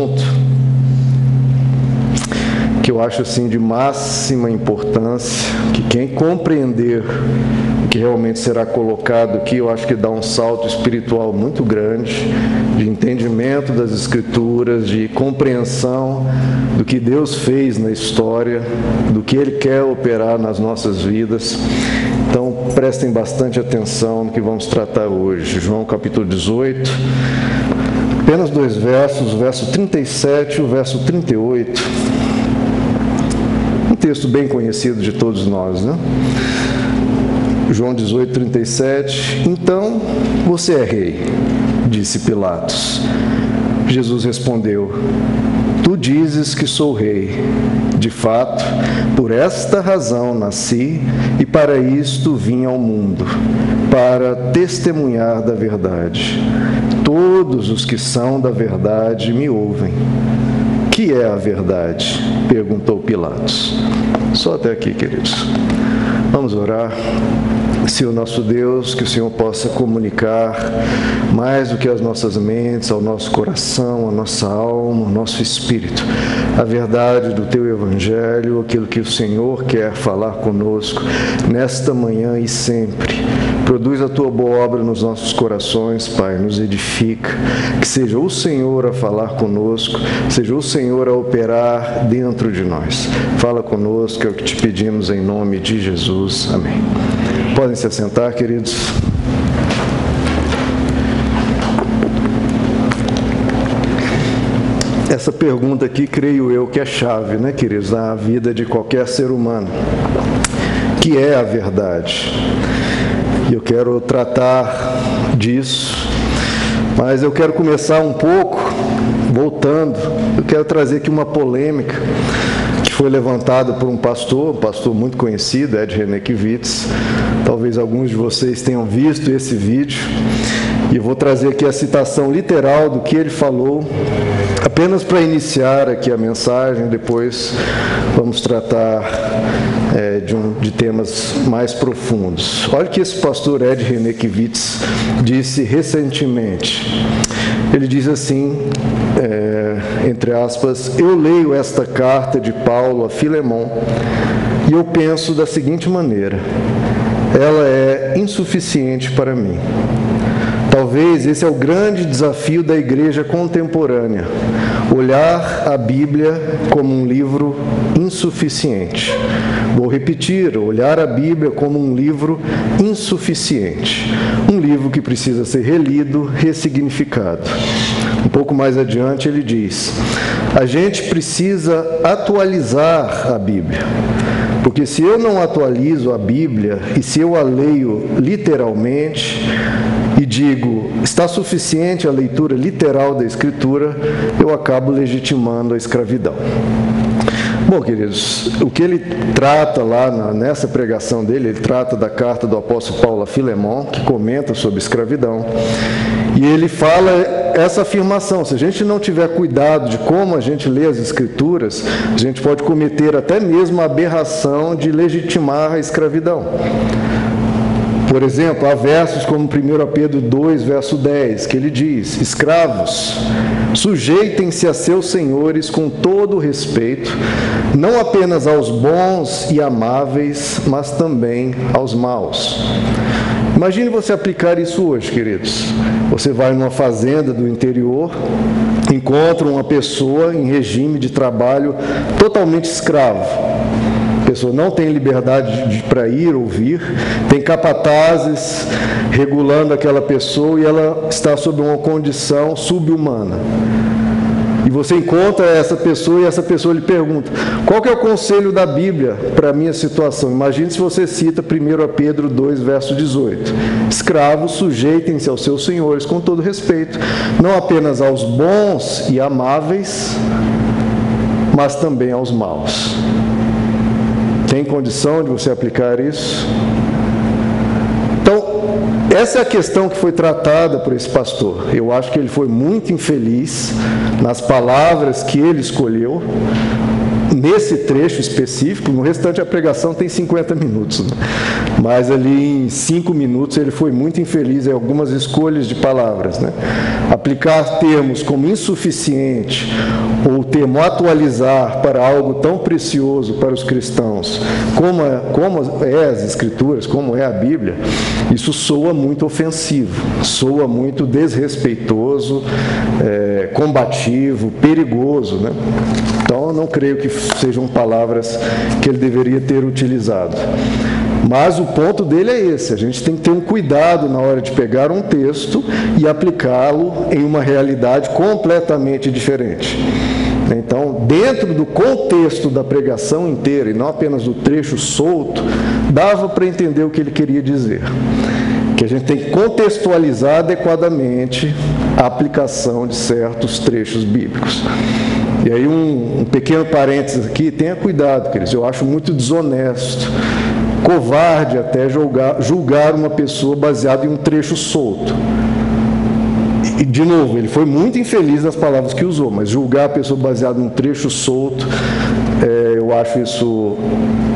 assunto que eu acho assim de máxima importância, que quem compreender que realmente será colocado aqui, eu acho que dá um salto espiritual muito grande, de entendimento das escrituras, de compreensão do que Deus fez na história, do que ele quer operar nas nossas vidas. Então, prestem bastante atenção no que vamos tratar hoje. João capítulo 18, apenas dois versos, o verso 37 e o verso 38 texto bem conhecido de todos nós, né? João 18, 37. Então você é rei, disse Pilatos. Jesus respondeu: Tu dizes que sou rei. De fato, por esta razão nasci e para isto vim ao mundo, para testemunhar da verdade. Todos os que são da verdade me ouvem que é a verdade? perguntou Pilatos. Só até aqui, queridos. Vamos orar. Senhor nosso Deus, que o Senhor possa comunicar mais do que as nossas mentes, ao nosso coração, à nossa alma, ao nosso espírito, a verdade do teu evangelho, aquilo que o Senhor quer falar conosco nesta manhã e sempre. Produz a tua boa obra nos nossos corações, Pai, nos edifica. Que seja o Senhor a falar conosco, seja o Senhor a operar dentro de nós. Fala conosco, é o que te pedimos em nome de Jesus. Amém. Podem se assentar, queridos. Essa pergunta aqui, creio eu, que é chave, né, queridos, na vida de qualquer ser humano. Que é a verdade? E eu quero tratar disso, mas eu quero começar um pouco voltando. Eu quero trazer aqui uma polêmica foi levantado por um pastor, um pastor muito conhecido, Ed Renekiewicz. Talvez alguns de vocês tenham visto esse vídeo. E vou trazer aqui a citação literal do que ele falou, apenas para iniciar aqui a mensagem, depois vamos tratar é, de, um, de, temas mais profundos. Olha o que esse pastor Ed Renekiewicz disse recentemente. Ele diz assim, entre aspas, eu leio esta carta de Paulo a Filemon e eu penso da seguinte maneira: ela é insuficiente para mim. Talvez esse é o grande desafio da igreja contemporânea: olhar a Bíblia como um livro insuficiente. Vou repetir: olhar a Bíblia como um livro insuficiente. Um livro que precisa ser relido, ressignificado. Um pouco mais adiante ele diz: a gente precisa atualizar a Bíblia. Porque se eu não atualizo a Bíblia e se eu a leio literalmente e digo está suficiente a leitura literal da Escritura, eu acabo legitimando a escravidão. Bom, queridos, o que ele trata lá na, nessa pregação dele, ele trata da carta do apóstolo Paulo a Filemão, que comenta sobre escravidão, e ele fala essa afirmação: se a gente não tiver cuidado de como a gente lê as Escrituras, a gente pode cometer até mesmo a aberração de legitimar a escravidão. Por exemplo, há versos como 1 Pedro 2, verso 10, que ele diz: Escravos, sujeitem-se a seus senhores com todo respeito, não apenas aos bons e amáveis, mas também aos maus. Imagine você aplicar isso hoje, queridos. Você vai numa fazenda do interior, encontra uma pessoa em regime de trabalho totalmente escravo pessoa não tem liberdade para ir ou vir, tem capatazes regulando aquela pessoa e ela está sob uma condição subhumana. E você encontra essa pessoa e essa pessoa lhe pergunta: qual é o conselho da Bíblia para a minha situação? Imagine se você cita 1 Pedro 2, verso 18: Escravos, sujeitem-se aos seus senhores com todo respeito, não apenas aos bons e amáveis, mas também aos maus. Tem condição de você aplicar isso? Então, essa é a questão que foi tratada por esse pastor. Eu acho que ele foi muito infeliz nas palavras que ele escolheu, nesse trecho específico, no restante a pregação tem 50 minutos, né? mas ali em 5 minutos ele foi muito infeliz em algumas escolhas de palavras. Né? Aplicar termos como insuficiente ou termo atualizar para algo tão precioso para os cristãos, como é, como é as Escrituras, como é a Bíblia, isso soa muito ofensivo, soa muito desrespeitoso, é, combativo, perigoso. Né? Então, eu não creio que sejam palavras que ele deveria ter utilizado. Mas o ponto dele é esse: a gente tem que ter um cuidado na hora de pegar um texto e aplicá-lo em uma realidade completamente diferente. Então, dentro do contexto da pregação inteira, e não apenas do trecho solto, dava para entender o que ele queria dizer. Que a gente tem que contextualizar adequadamente a aplicação de certos trechos bíblicos. E aí, um, um pequeno parênteses aqui: tenha cuidado, queridos, eu acho muito desonesto covarde até julgar, julgar uma pessoa baseado em um trecho solto. E, de novo, ele foi muito infeliz nas palavras que usou, mas julgar a pessoa baseado em um trecho solto, é, eu acho isso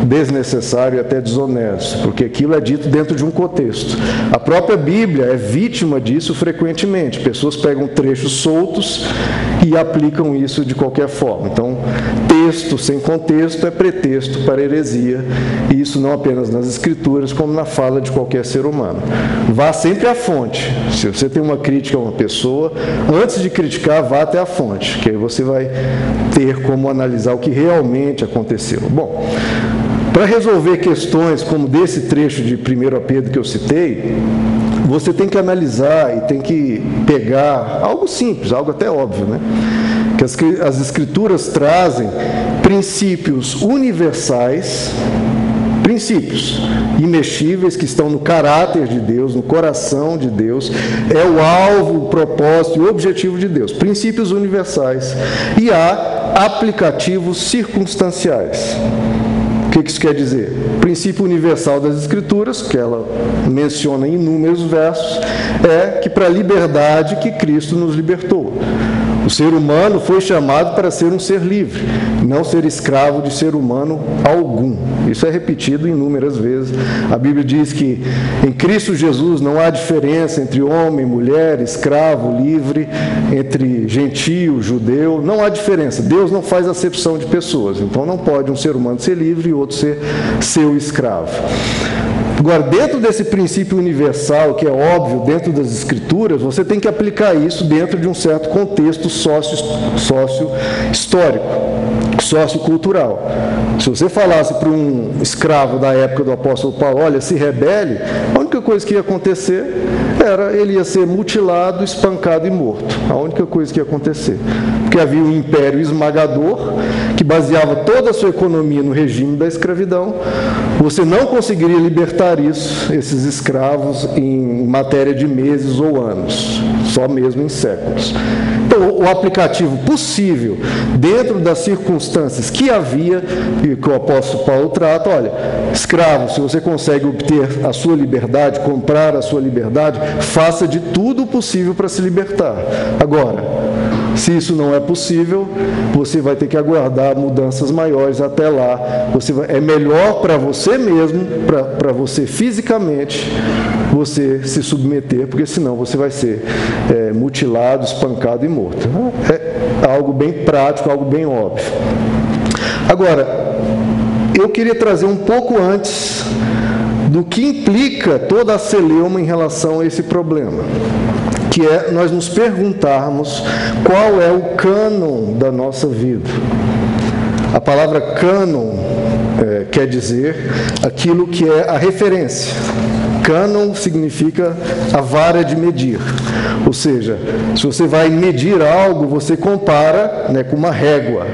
desnecessário e até desonesto, porque aquilo é dito dentro de um contexto. A própria Bíblia é vítima disso frequentemente. Pessoas pegam trechos soltos e aplicam isso de qualquer forma. Então, texto sem contexto é pretexto para heresia, e isso não apenas nas Escrituras, como na fala de qualquer ser humano. Vá sempre à fonte. Se você tem uma crítica a uma pessoa, antes de criticar, vá até a fonte, que aí você vai ter como analisar o que realmente aconteceu. Bom, para resolver questões como desse trecho de 1 Pedro que eu citei, você tem que analisar e tem que pegar algo simples, algo até óbvio, né? Que as, as escrituras trazem princípios universais, princípios imexíveis que estão no caráter de Deus, no coração de Deus, é o alvo, o propósito e o objetivo de Deus, princípios universais. E há aplicativos circunstanciais que, que isso quer dizer? O princípio universal das Escrituras, que ela menciona em inúmeros versos, é que para a liberdade que Cristo nos libertou. O ser humano foi chamado para ser um ser livre, não ser escravo de ser humano algum. Isso é repetido inúmeras vezes. A Bíblia diz que em Cristo Jesus não há diferença entre homem, mulher, escravo, livre, entre gentio, judeu, não há diferença. Deus não faz acepção de pessoas. Então não pode um ser humano ser livre e outro ser seu escravo. Agora, dentro desse princípio universal, que é óbvio dentro das escrituras, você tem que aplicar isso dentro de um certo contexto sócio-histórico, sociocultural. Se você falasse para um escravo da época do apóstolo Paulo, olha, se rebele, a única coisa que ia acontecer era ele ia ser mutilado, espancado e morto. A única coisa que ia acontecer. Porque havia um império esmagador que baseava toda a sua economia no regime da escravidão. Você não conseguiria libertar isso, esses escravos, em matéria de meses ou anos, só mesmo em séculos. Então, o aplicativo possível, dentro das circunstâncias que havia, e que o apóstolo Paulo trata, olha, escravo, se você consegue obter a sua liberdade, comprar a sua liberdade, faça de tudo o possível para se libertar. Agora, se isso não é possível, você vai ter que aguardar mudanças maiores até lá. Você vai, é melhor para você mesmo, para você fisicamente, você se submeter, porque senão você vai ser é, mutilado, espancado e morto. É algo bem prático, algo bem óbvio. Agora, eu queria trazer um pouco antes do que implica toda a celeuma em relação a esse problema que é nós nos perguntarmos qual é o cânon da nossa vida. A palavra cânon é, quer dizer aquilo que é a referência. Cânon significa a vara de medir. Ou seja, se você vai medir algo, você compara né, com uma régua.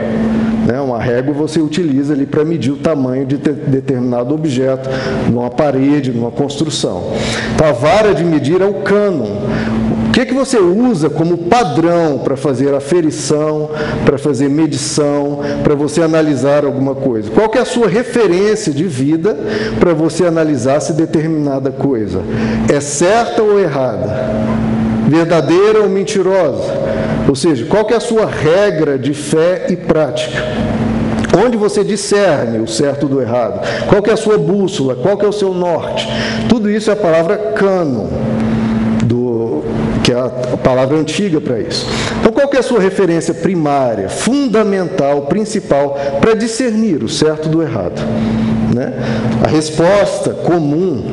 Né, uma régua você utiliza ali para medir o tamanho de determinado objeto, numa parede, numa construção. Então, a vara de medir é o cânon. O que, que você usa como padrão para fazer aferição, para fazer medição, para você analisar alguma coisa? Qual é a sua referência de vida para você analisar se determinada coisa é certa ou errada? Verdadeira ou mentirosa? Ou seja, qual é a sua regra de fé e prática? Onde você discerne o certo do errado? Qual é a sua bússola? Qual é o seu norte? Tudo isso é a palavra do, que é a palavra antiga para isso. Então, qual que é a sua referência primária, fundamental, principal para discernir o certo do errado? Né? A resposta comum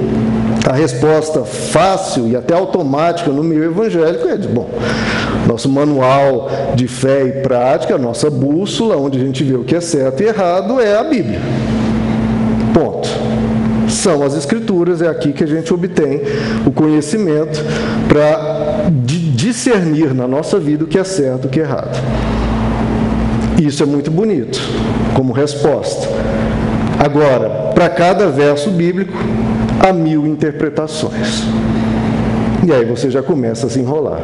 a resposta fácil e até automática no meio evangélico é de, bom, nosso manual de fé e prática, nossa bússola, onde a gente vê o que é certo e errado, é a Bíblia. Ponto. São as Escrituras, é aqui que a gente obtém o conhecimento para discernir na nossa vida o que é certo e o que é errado. Isso é muito bonito, como resposta. Agora, para cada verso bíblico, há mil interpretações. E aí você já começa a se enrolar.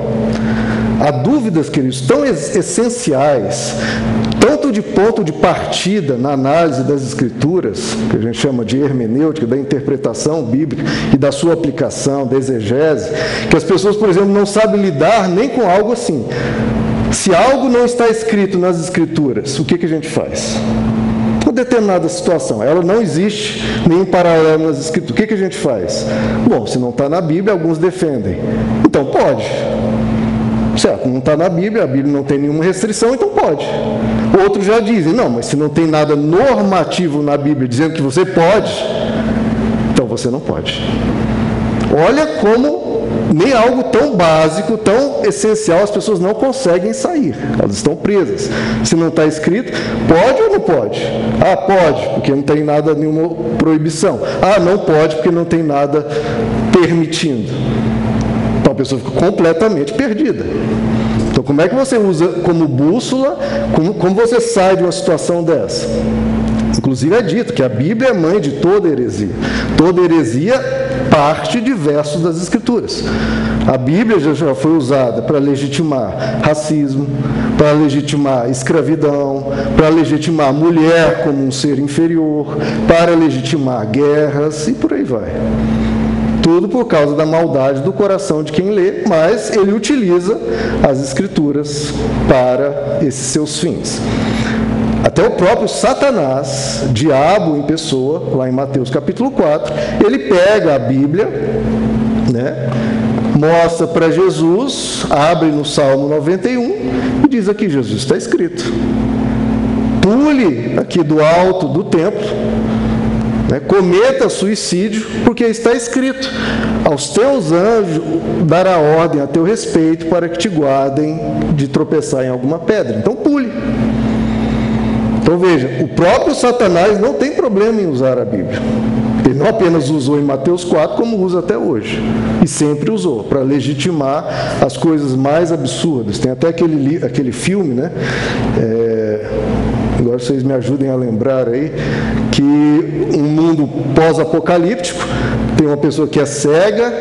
Há dúvidas, queridos, tão essenciais, tanto de ponto de partida na análise das Escrituras, que a gente chama de hermenêutica, da interpretação bíblica e da sua aplicação, da exegese, que as pessoas, por exemplo, não sabem lidar nem com algo assim. Se algo não está escrito nas Escrituras, o que, que a gente faz? determinada situação, ela não existe nenhum paralelo nas escrituras. O que, que a gente faz? Bom, se não está na Bíblia, alguns defendem. Então pode. Certo, não está na Bíblia, a Bíblia não tem nenhuma restrição, então pode. Outros já dizem, não, mas se não tem nada normativo na Bíblia dizendo que você pode, então você não pode. Olha como nem algo tão básico, tão essencial, as pessoas não conseguem sair. Elas estão presas. Se não está escrito, pode ou não pode? Ah, pode, porque não tem nada, nenhuma proibição. Ah, não pode, porque não tem nada permitindo. A pessoa fica completamente perdida. Então, como é que você usa como bússola? Como, como você sai de uma situação dessa? Inclusive é dito que a Bíblia é mãe de toda heresia. Toda heresia parte de versos das Escrituras. A Bíblia já foi usada para legitimar racismo, para legitimar escravidão, para legitimar a mulher como um ser inferior, para legitimar guerras e por aí vai. Tudo por causa da maldade do coração de quem lê, mas ele utiliza as Escrituras para esses seus fins. Até o próprio Satanás, diabo em pessoa, lá em Mateus capítulo 4, ele pega a Bíblia, né, mostra para Jesus, abre no Salmo 91 e diz aqui: Jesus está escrito. Pule aqui do alto do templo, né, cometa suicídio, porque está escrito: aos teus anjos dará ordem a teu respeito para que te guardem de tropeçar em alguma pedra. Então pule. Então veja, o próprio Satanás não tem problema em usar a Bíblia. Ele não apenas usou em Mateus 4, como usa até hoje. E sempre usou, para legitimar as coisas mais absurdas. Tem até aquele, aquele filme, né? É, agora vocês me ajudem a lembrar aí, que um mundo pós-apocalíptico, tem uma pessoa que é cega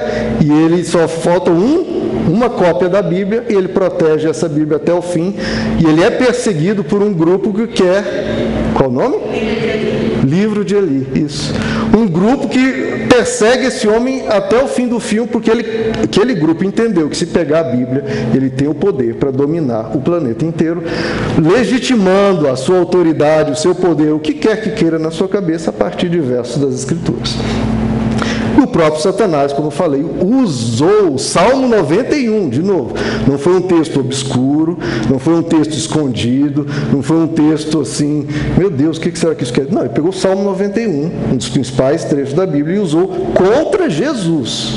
e ele só falta um uma cópia da Bíblia e ele protege essa Bíblia até o fim. E ele é perseguido por um grupo que quer. Qual o nome? Livro de Eli, isso. Um grupo que persegue esse homem até o fim do filme, porque ele, aquele grupo entendeu que se pegar a Bíblia, ele tem o poder para dominar o planeta inteiro, legitimando a sua autoridade, o seu poder, o que quer que queira na sua cabeça, a partir de versos das Escrituras próprio Satanás, como eu falei, usou o Salmo 91, de novo. Não foi um texto obscuro, não foi um texto escondido, não foi um texto assim, meu Deus, o que será que isso quer? Não, ele pegou o Salmo 91, um dos principais trechos da Bíblia, e usou contra Jesus.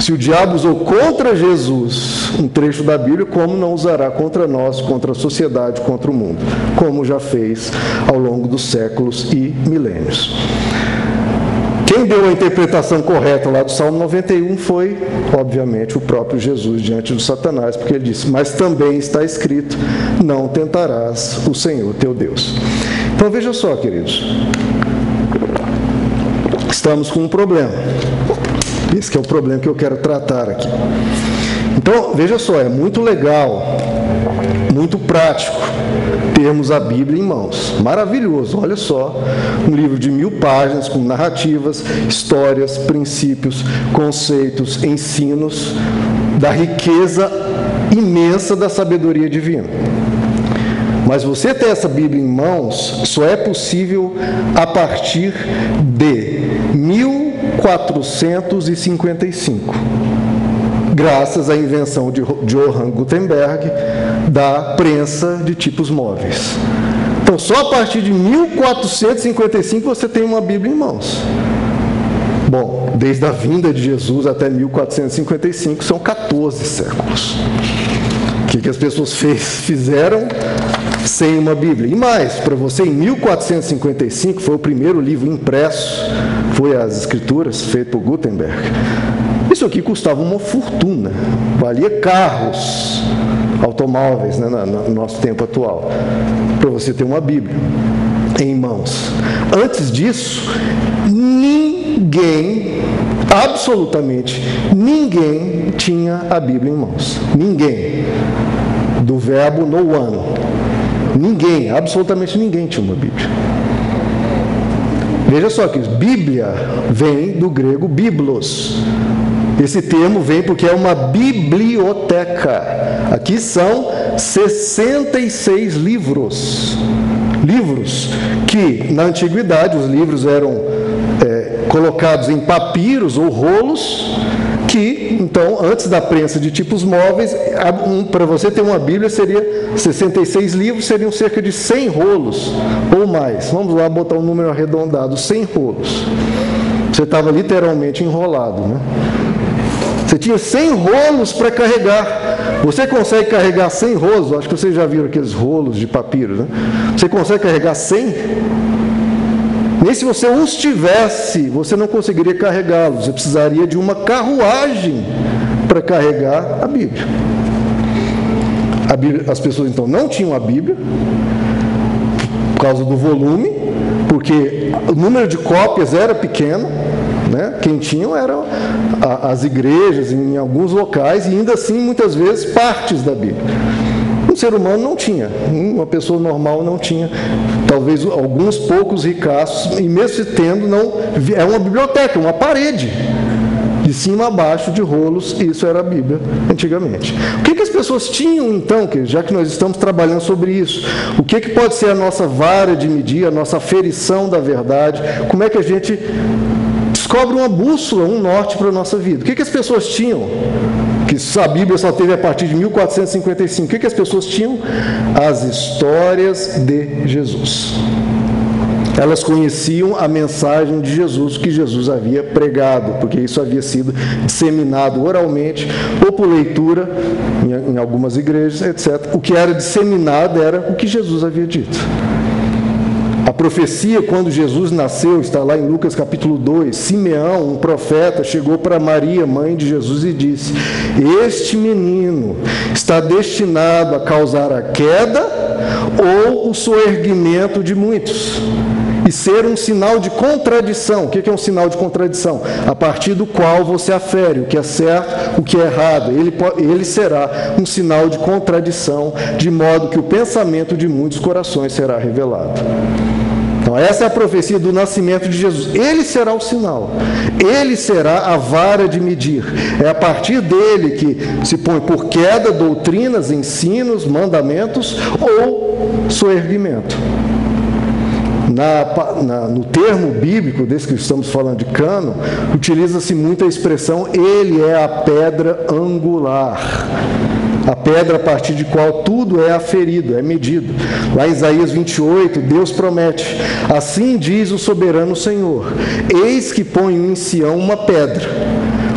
Se o diabo usou contra Jesus um trecho da Bíblia, como não usará contra nós, contra a sociedade, contra o mundo? Como já fez ao longo dos séculos e milênios. Quem deu a interpretação correta lá do Salmo 91 foi, obviamente, o próprio Jesus diante do Satanás, porque ele disse: Mas também está escrito: Não tentarás o Senhor teu Deus. Então veja só, queridos, estamos com um problema. Esse é o problema que eu quero tratar aqui. Então, veja só, é muito legal, muito prático termos a Bíblia em mãos. Maravilhoso, olha só, um livro de mil páginas com narrativas, histórias, princípios, conceitos, ensinos da riqueza imensa da sabedoria divina. Mas você ter essa Bíblia em mãos só é possível a partir de 1455, graças à invenção de Johann Gutenberg da prensa de tipos móveis. Então, só a partir de 1455 você tem uma Bíblia em mãos. Bom, desde a vinda de Jesus até 1455 são 14 séculos. O que, que as pessoas fez, fizeram sem uma Bíblia? E mais, para você, em 1455 foi o primeiro livro impresso, foi as Escrituras, feito por Gutenberg. Isso aqui custava uma fortuna, valia carros, automóveis né, no nosso tempo atual, para você ter uma Bíblia em mãos. Antes disso, ninguém, absolutamente ninguém, tinha a Bíblia em mãos. Ninguém. Do verbo no one. Ninguém, absolutamente ninguém tinha uma Bíblia. Veja só que Bíblia vem do grego biblos. Esse termo vem porque é uma biblioteca. Aqui são 66 livros. Livros que, na antiguidade, os livros eram é, colocados em papiros ou rolos, que, então, antes da prensa de tipos móveis, para você ter uma Bíblia, seria 66 livros, seriam cerca de 100 rolos ou mais. Vamos lá botar um número arredondado: 100 rolos. Você estava literalmente enrolado, né? Você tinha 100 rolos para carregar. Você consegue carregar 100 rolos? Acho que vocês já viram aqueles rolos de papiro, né? Você consegue carregar 100? Nem se você os tivesse, você não conseguiria carregá-los. Você precisaria de uma carruagem para carregar a Bíblia. a Bíblia. As pessoas então não tinham a Bíblia por causa do volume, porque o número de cópias era pequeno. Né? Quem tinham eram as igrejas em alguns locais e ainda assim muitas vezes partes da Bíblia. Um ser humano não tinha, uma pessoa normal não tinha. Talvez alguns poucos ricaços, e mesmo tendo, não é uma biblioteca, uma parede de cima a baixo de rolos, isso era a Bíblia antigamente. O que, que as pessoas tinham então, que, já que nós estamos trabalhando sobre isso? O que, que pode ser a nossa vara de medir, a nossa aferição da verdade? Como é que a gente descobre uma bússola, um norte para a nossa vida. O que, que as pessoas tinham? Que a Bíblia só teve a partir de 1455. O que, que as pessoas tinham? As histórias de Jesus. Elas conheciam a mensagem de Jesus que Jesus havia pregado, porque isso havia sido disseminado oralmente ou por leitura em, algumas igrejas, etc. O que era disseminado era o que Jesus havia dito. A profecia, quando Jesus nasceu, está lá em Lucas capítulo 2. Simeão, um profeta, chegou para Maria, mãe de Jesus, e disse: Este menino está destinado a causar a queda ou o soerguimento de muitos e ser um sinal de contradição. O que é um sinal de contradição? A partir do qual você afere o que é certo, o que é errado. Ele, ele será um sinal de contradição, de modo que o pensamento de muitos corações será revelado. Então, essa é a profecia do nascimento de Jesus. Ele será o sinal, ele será a vara de medir. É a partir dele que se põe por queda doutrinas, ensinos, mandamentos ou soerguimento. Na, na, no termo bíblico, desse que estamos falando de cano, utiliza-se muito a expressão ele é a pedra angular a pedra a partir de qual tudo é aferido, é medido. Lá em Isaías 28, Deus promete: Assim diz o soberano Senhor: Eis que ponho em Sião uma pedra,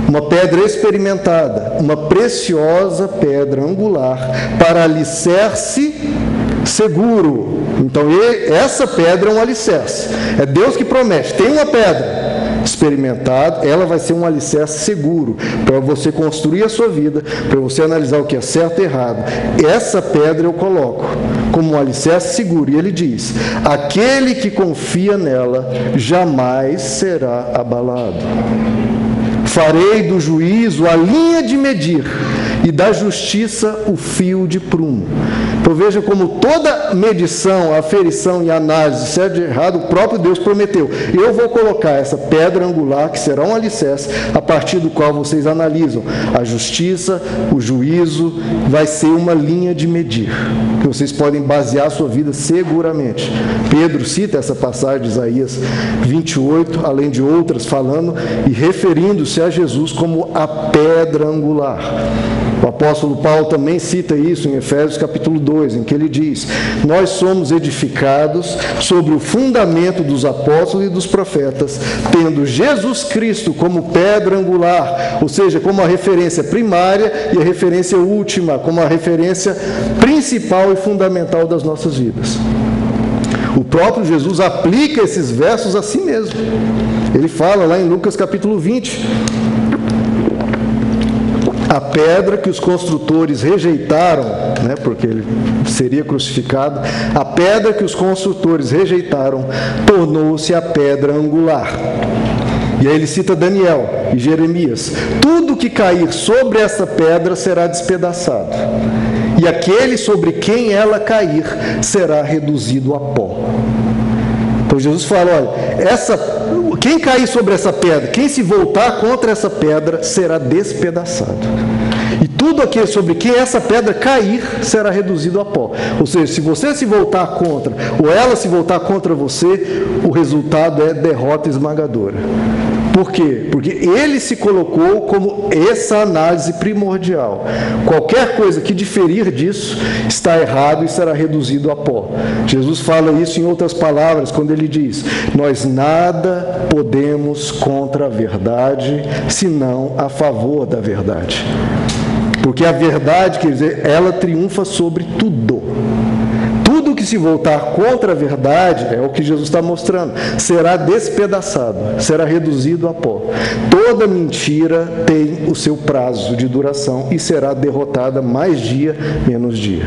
uma pedra experimentada, uma preciosa pedra angular, para alicerce seguro. Então, essa pedra é um alicerce. É Deus que promete: tem uma pedra experimentado, ela vai ser um alicerce seguro para você construir a sua vida, para você analisar o que é certo e errado. Essa pedra eu coloco como um alicerce seguro. E ele diz: aquele que confia nela jamais será abalado. Farei do juízo a linha de medir e da justiça o fio de prumo. Então veja como toda medição, aferição e análise, certo de errado, o próprio Deus prometeu. Eu vou colocar essa pedra angular, que será um alicerce, a partir do qual vocês analisam. A justiça, o juízo, vai ser uma linha de medir, que vocês podem basear a sua vida seguramente. Pedro cita essa passagem de Isaías 28, além de outras, falando e referindo-se a Jesus como a pedra angular. O apóstolo Paulo também cita isso em Efésios capítulo 2, em que ele diz: Nós somos edificados sobre o fundamento dos apóstolos e dos profetas, tendo Jesus Cristo como pedra angular, ou seja, como a referência primária e a referência última, como a referência principal e fundamental das nossas vidas. O próprio Jesus aplica esses versos a si mesmo. Ele fala lá em Lucas capítulo 20, a pedra que os construtores rejeitaram, né, porque ele seria crucificado, a pedra que os construtores rejeitaram tornou-se a pedra angular. E aí ele cita Daniel e Jeremias: tudo que cair sobre essa pedra será despedaçado, e aquele sobre quem ela cair será reduzido a pó. Então Jesus fala: olha, essa, quem cair sobre essa pedra, quem se voltar contra essa pedra, será despedaçado. E tudo aquele sobre quem essa pedra cair será reduzido a pó. Ou seja, se você se voltar contra, ou ela se voltar contra você, o resultado é derrota esmagadora. Por quê? Porque ele se colocou como essa análise primordial. Qualquer coisa que diferir disso está errado e será reduzido a pó. Jesus fala isso em outras palavras, quando ele diz: Nós nada podemos contra a verdade, senão a favor da verdade. Porque a verdade, quer dizer, ela triunfa sobre tudo. Que se voltar contra a verdade, é o que Jesus está mostrando, será despedaçado, será reduzido a pó. Toda mentira tem o seu prazo de duração e será derrotada mais dia, menos dia.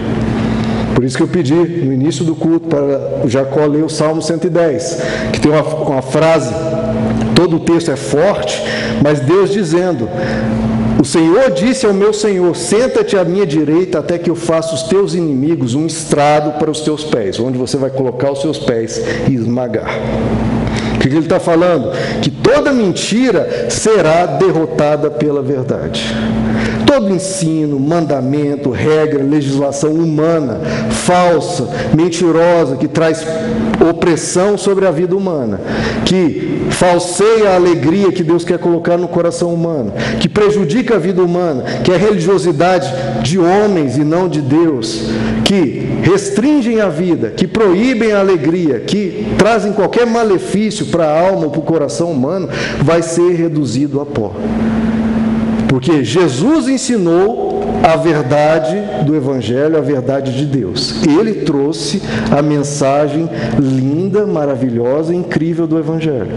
Por isso que eu pedi no início do culto para o Jacó ler o Salmo 110, que tem uma, uma frase, todo o texto é forte, mas Deus dizendo: o Senhor disse ao meu Senhor: Senta-te à minha direita até que eu faça os teus inimigos um estrado para os teus pés, onde você vai colocar os seus pés e esmagar. O que ele está falando? Que toda mentira será derrotada pela verdade. Todo ensino, mandamento, regra, legislação humana, falsa, mentirosa, que traz opressão sobre a vida humana, que falseia a alegria que Deus quer colocar no coração humano, que prejudica a vida humana, que é religiosidade de homens e não de Deus, que restringem a vida, que proíbem a alegria, que trazem qualquer malefício para a alma ou para o coração humano, vai ser reduzido a pó. Porque Jesus ensinou a verdade do Evangelho, a verdade de Deus. Ele trouxe a mensagem linda, maravilhosa, incrível do Evangelho.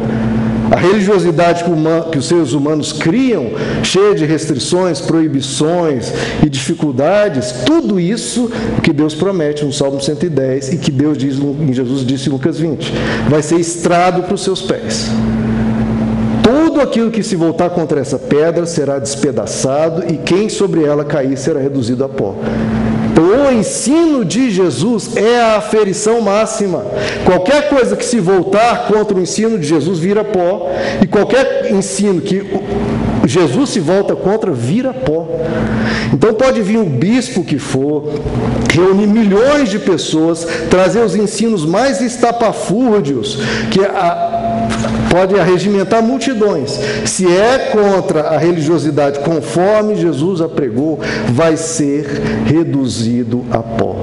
A religiosidade que, os seres humanos criam, cheia de restrições, proibições e dificuldades, tudo isso que Deus promete no Salmo 110 e que Deus diz Jesus disse em Lucas 20, vai ser estrado para os seus pés. Tudo aquilo que se voltar contra essa pedra será despedaçado, e quem sobre ela cair será reduzido a pó. O ensino de Jesus é a aferição máxima. Qualquer coisa que se voltar contra o ensino de Jesus vira pó, e qualquer ensino que Jesus se volta contra, vira pó. Então pode vir o bispo que for, reunir milhões de pessoas, trazer os ensinos mais estapafúrdios, que a, pode arregimentar multidões. Se é contra a religiosidade conforme Jesus a pregou, vai ser reduzido a pó.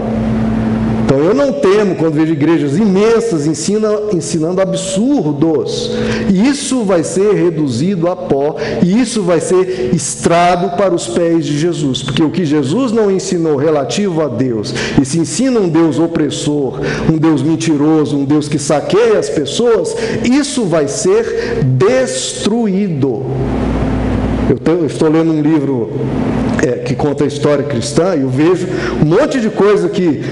Então eu não temo quando vejo igrejas imensas ensina, ensinando absurdos. Isso vai ser reduzido a pó e isso vai ser estrado para os pés de Jesus. Porque o que Jesus não ensinou relativo a Deus, e se ensina um Deus opressor, um Deus mentiroso, um Deus que saqueia as pessoas, isso vai ser destruído. Eu estou lendo um livro é, que conta a história cristã e eu vejo um monte de coisa que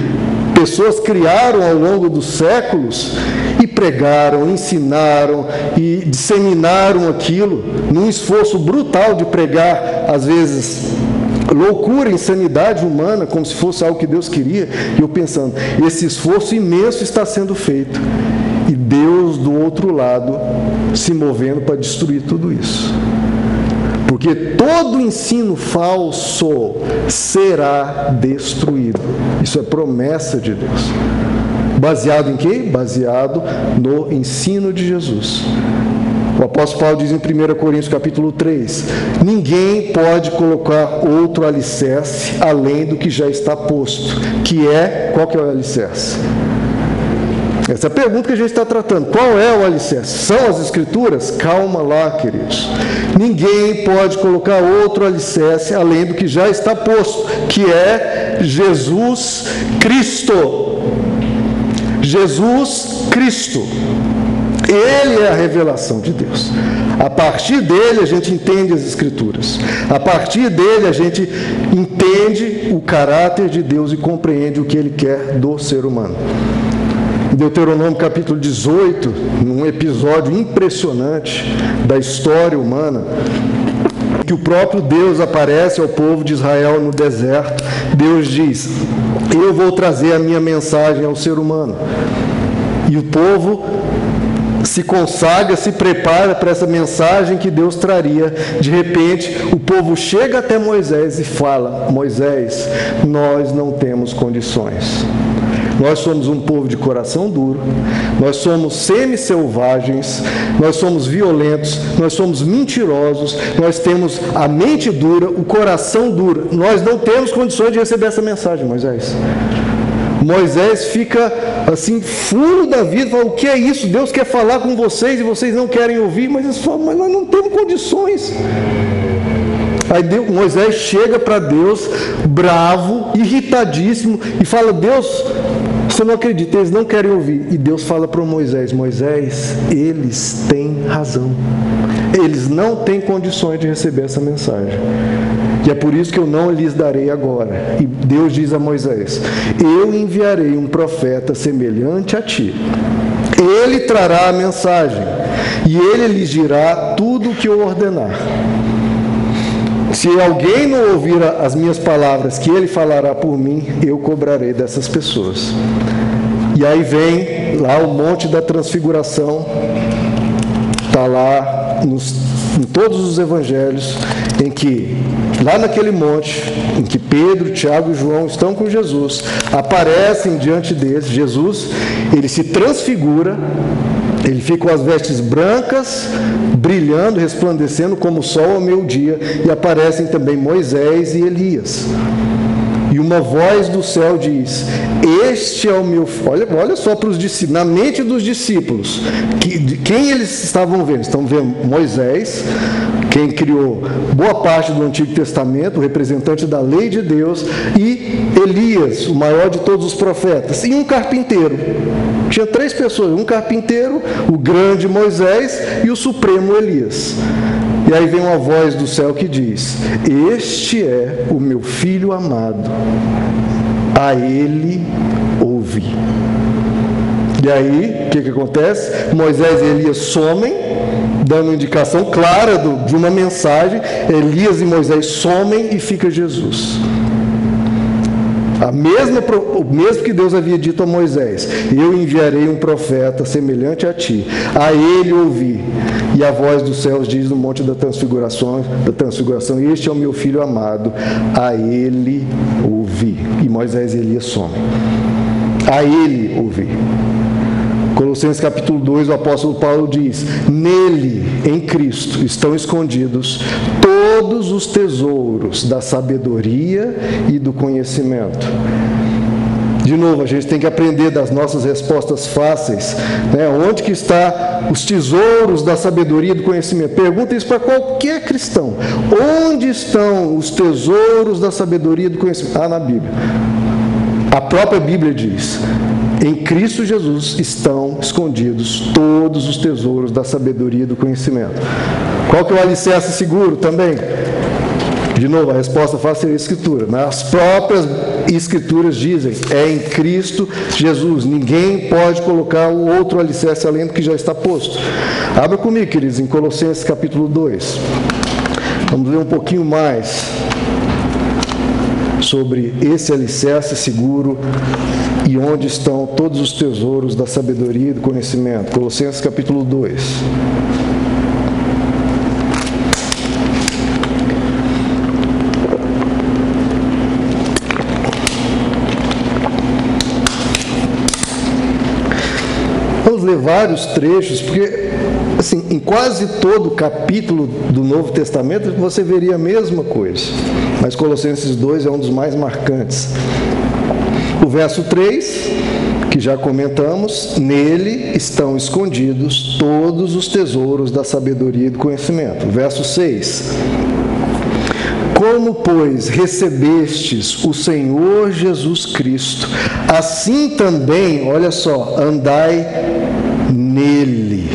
pessoas criaram ao longo dos séculos e pregaram, ensinaram e disseminaram aquilo num esforço brutal de pregar, às vezes loucura, insanidade humana, como se fosse algo que Deus queria, e eu pensando, esse esforço imenso está sendo feito, e Deus do outro lado se movendo para destruir tudo isso. Porque todo ensino falso será destruído. Isso é promessa de Deus. Baseado em quê? Baseado no ensino de Jesus. O apóstolo Paulo diz em 1 Coríntios capítulo 3: Ninguém pode colocar outro alicerce além do que já está posto, que é qual que é o alicerce? Essa é a pergunta que a gente está tratando. Qual é o alicerce? São as escrituras? Calma lá, queridos. Ninguém pode colocar outro alicerce além do que já está posto, que é Jesus Cristo. Jesus Cristo. Ele é a revelação de Deus. A partir dele a gente entende as Escrituras. A partir dele a gente entende o caráter de Deus e compreende o que ele quer do ser humano. Deuteronômio capítulo 18, num episódio impressionante da história humana, que o próprio Deus aparece ao povo de Israel no deserto. Deus diz: Eu vou trazer a minha mensagem ao ser humano. E o povo se consagra, se prepara para essa mensagem que Deus traria. De repente, o povo chega até Moisés e fala: Moisés, nós não temos condições. Nós somos um povo de coração duro, nós somos semi-selvagens, nós somos violentos, nós somos mentirosos, nós temos a mente dura, o coração duro. Nós não temos condições de receber essa mensagem, Moisés. Moisés fica assim, furo da vida, fala, o que é isso? Deus quer falar com vocês e vocês não querem ouvir, mas eles falam, mas nós não temos condições. Aí Deus, Moisés chega para Deus, bravo, irritadíssimo, e fala: Deus, você não acredita, eles não querem ouvir. E Deus fala para Moisés: Moisés, eles têm razão. Eles não têm condições de receber essa mensagem. E é por isso que eu não lhes darei agora. E Deus diz a Moisés: Eu enviarei um profeta semelhante a ti. Ele trará a mensagem, e ele lhes dirá tudo o que eu ordenar. Se alguém não ouvir as minhas palavras que ele falará por mim, eu cobrarei dessas pessoas. E aí vem lá o Monte da Transfiguração, está lá nos, em todos os evangelhos, em que, lá naquele monte, em que Pedro, Tiago e João estão com Jesus, aparecem diante deles, Jesus, ele se transfigura ele fica com as vestes brancas, brilhando, resplandecendo como o sol ao meio-dia, e aparecem também Moisés e Elias. E uma voz do céu diz: Este é o meu. Olha, olha só para os discípulos, na mente dos discípulos, que, quem eles estavam vendo? Estão vendo Moisés, quem criou boa parte do Antigo Testamento, o representante da lei de Deus, e Elias, o maior de todos os profetas, e um carpinteiro. Tinha três pessoas: um carpinteiro, o grande Moisés e o supremo Elias. E aí vem uma voz do céu que diz: Este é o meu filho amado, a ele ouvi. E aí, o que, que acontece? Moisés e Elias somem, dando indicação clara do, de uma mensagem. Elias e Moisés somem e fica Jesus. A mesma, o mesmo que Deus havia dito a Moisés: Eu enviarei um profeta semelhante a ti, a ele ouvi. E a voz dos céus diz no monte da transfiguração, da transfiguração: Este é o meu filho amado, a ele ouvi. E Moisés e Elias somem. A ele ouvi. Colossenses capítulo 2, o apóstolo Paulo diz: Nele, em Cristo, estão escondidos todos os tesouros da sabedoria e do conhecimento. De novo, a gente tem que aprender das nossas respostas fáceis. Né? Onde que está os tesouros da sabedoria e do conhecimento? Pergunta isso para qualquer cristão. Onde estão os tesouros da sabedoria e do conhecimento? Ah, na Bíblia. A própria Bíblia diz: em Cristo Jesus estão escondidos todos os tesouros da sabedoria e do conhecimento. Qual que é o alicerce seguro também? De novo, a resposta fácil é a Escritura. Mas as próprias Escrituras dizem, é em Cristo Jesus. Ninguém pode colocar um outro alicerce além do que já está posto. Abra comigo, queridos, em Colossenses capítulo 2. Vamos ler um pouquinho mais. sobre esse alicerce seguro e onde estão todos os tesouros da sabedoria e do conhecimento. Colossenses capítulo 2. Vamos ler vários trechos, porque assim, em quase todo capítulo do Novo Testamento você veria a mesma coisa. Mas Colossenses 2 é um dos mais marcantes. O verso 3, que já comentamos, nele estão escondidos todos os tesouros da sabedoria e do conhecimento. Verso 6. Como, pois, recebestes o Senhor Jesus Cristo, assim também, olha só, andai nele.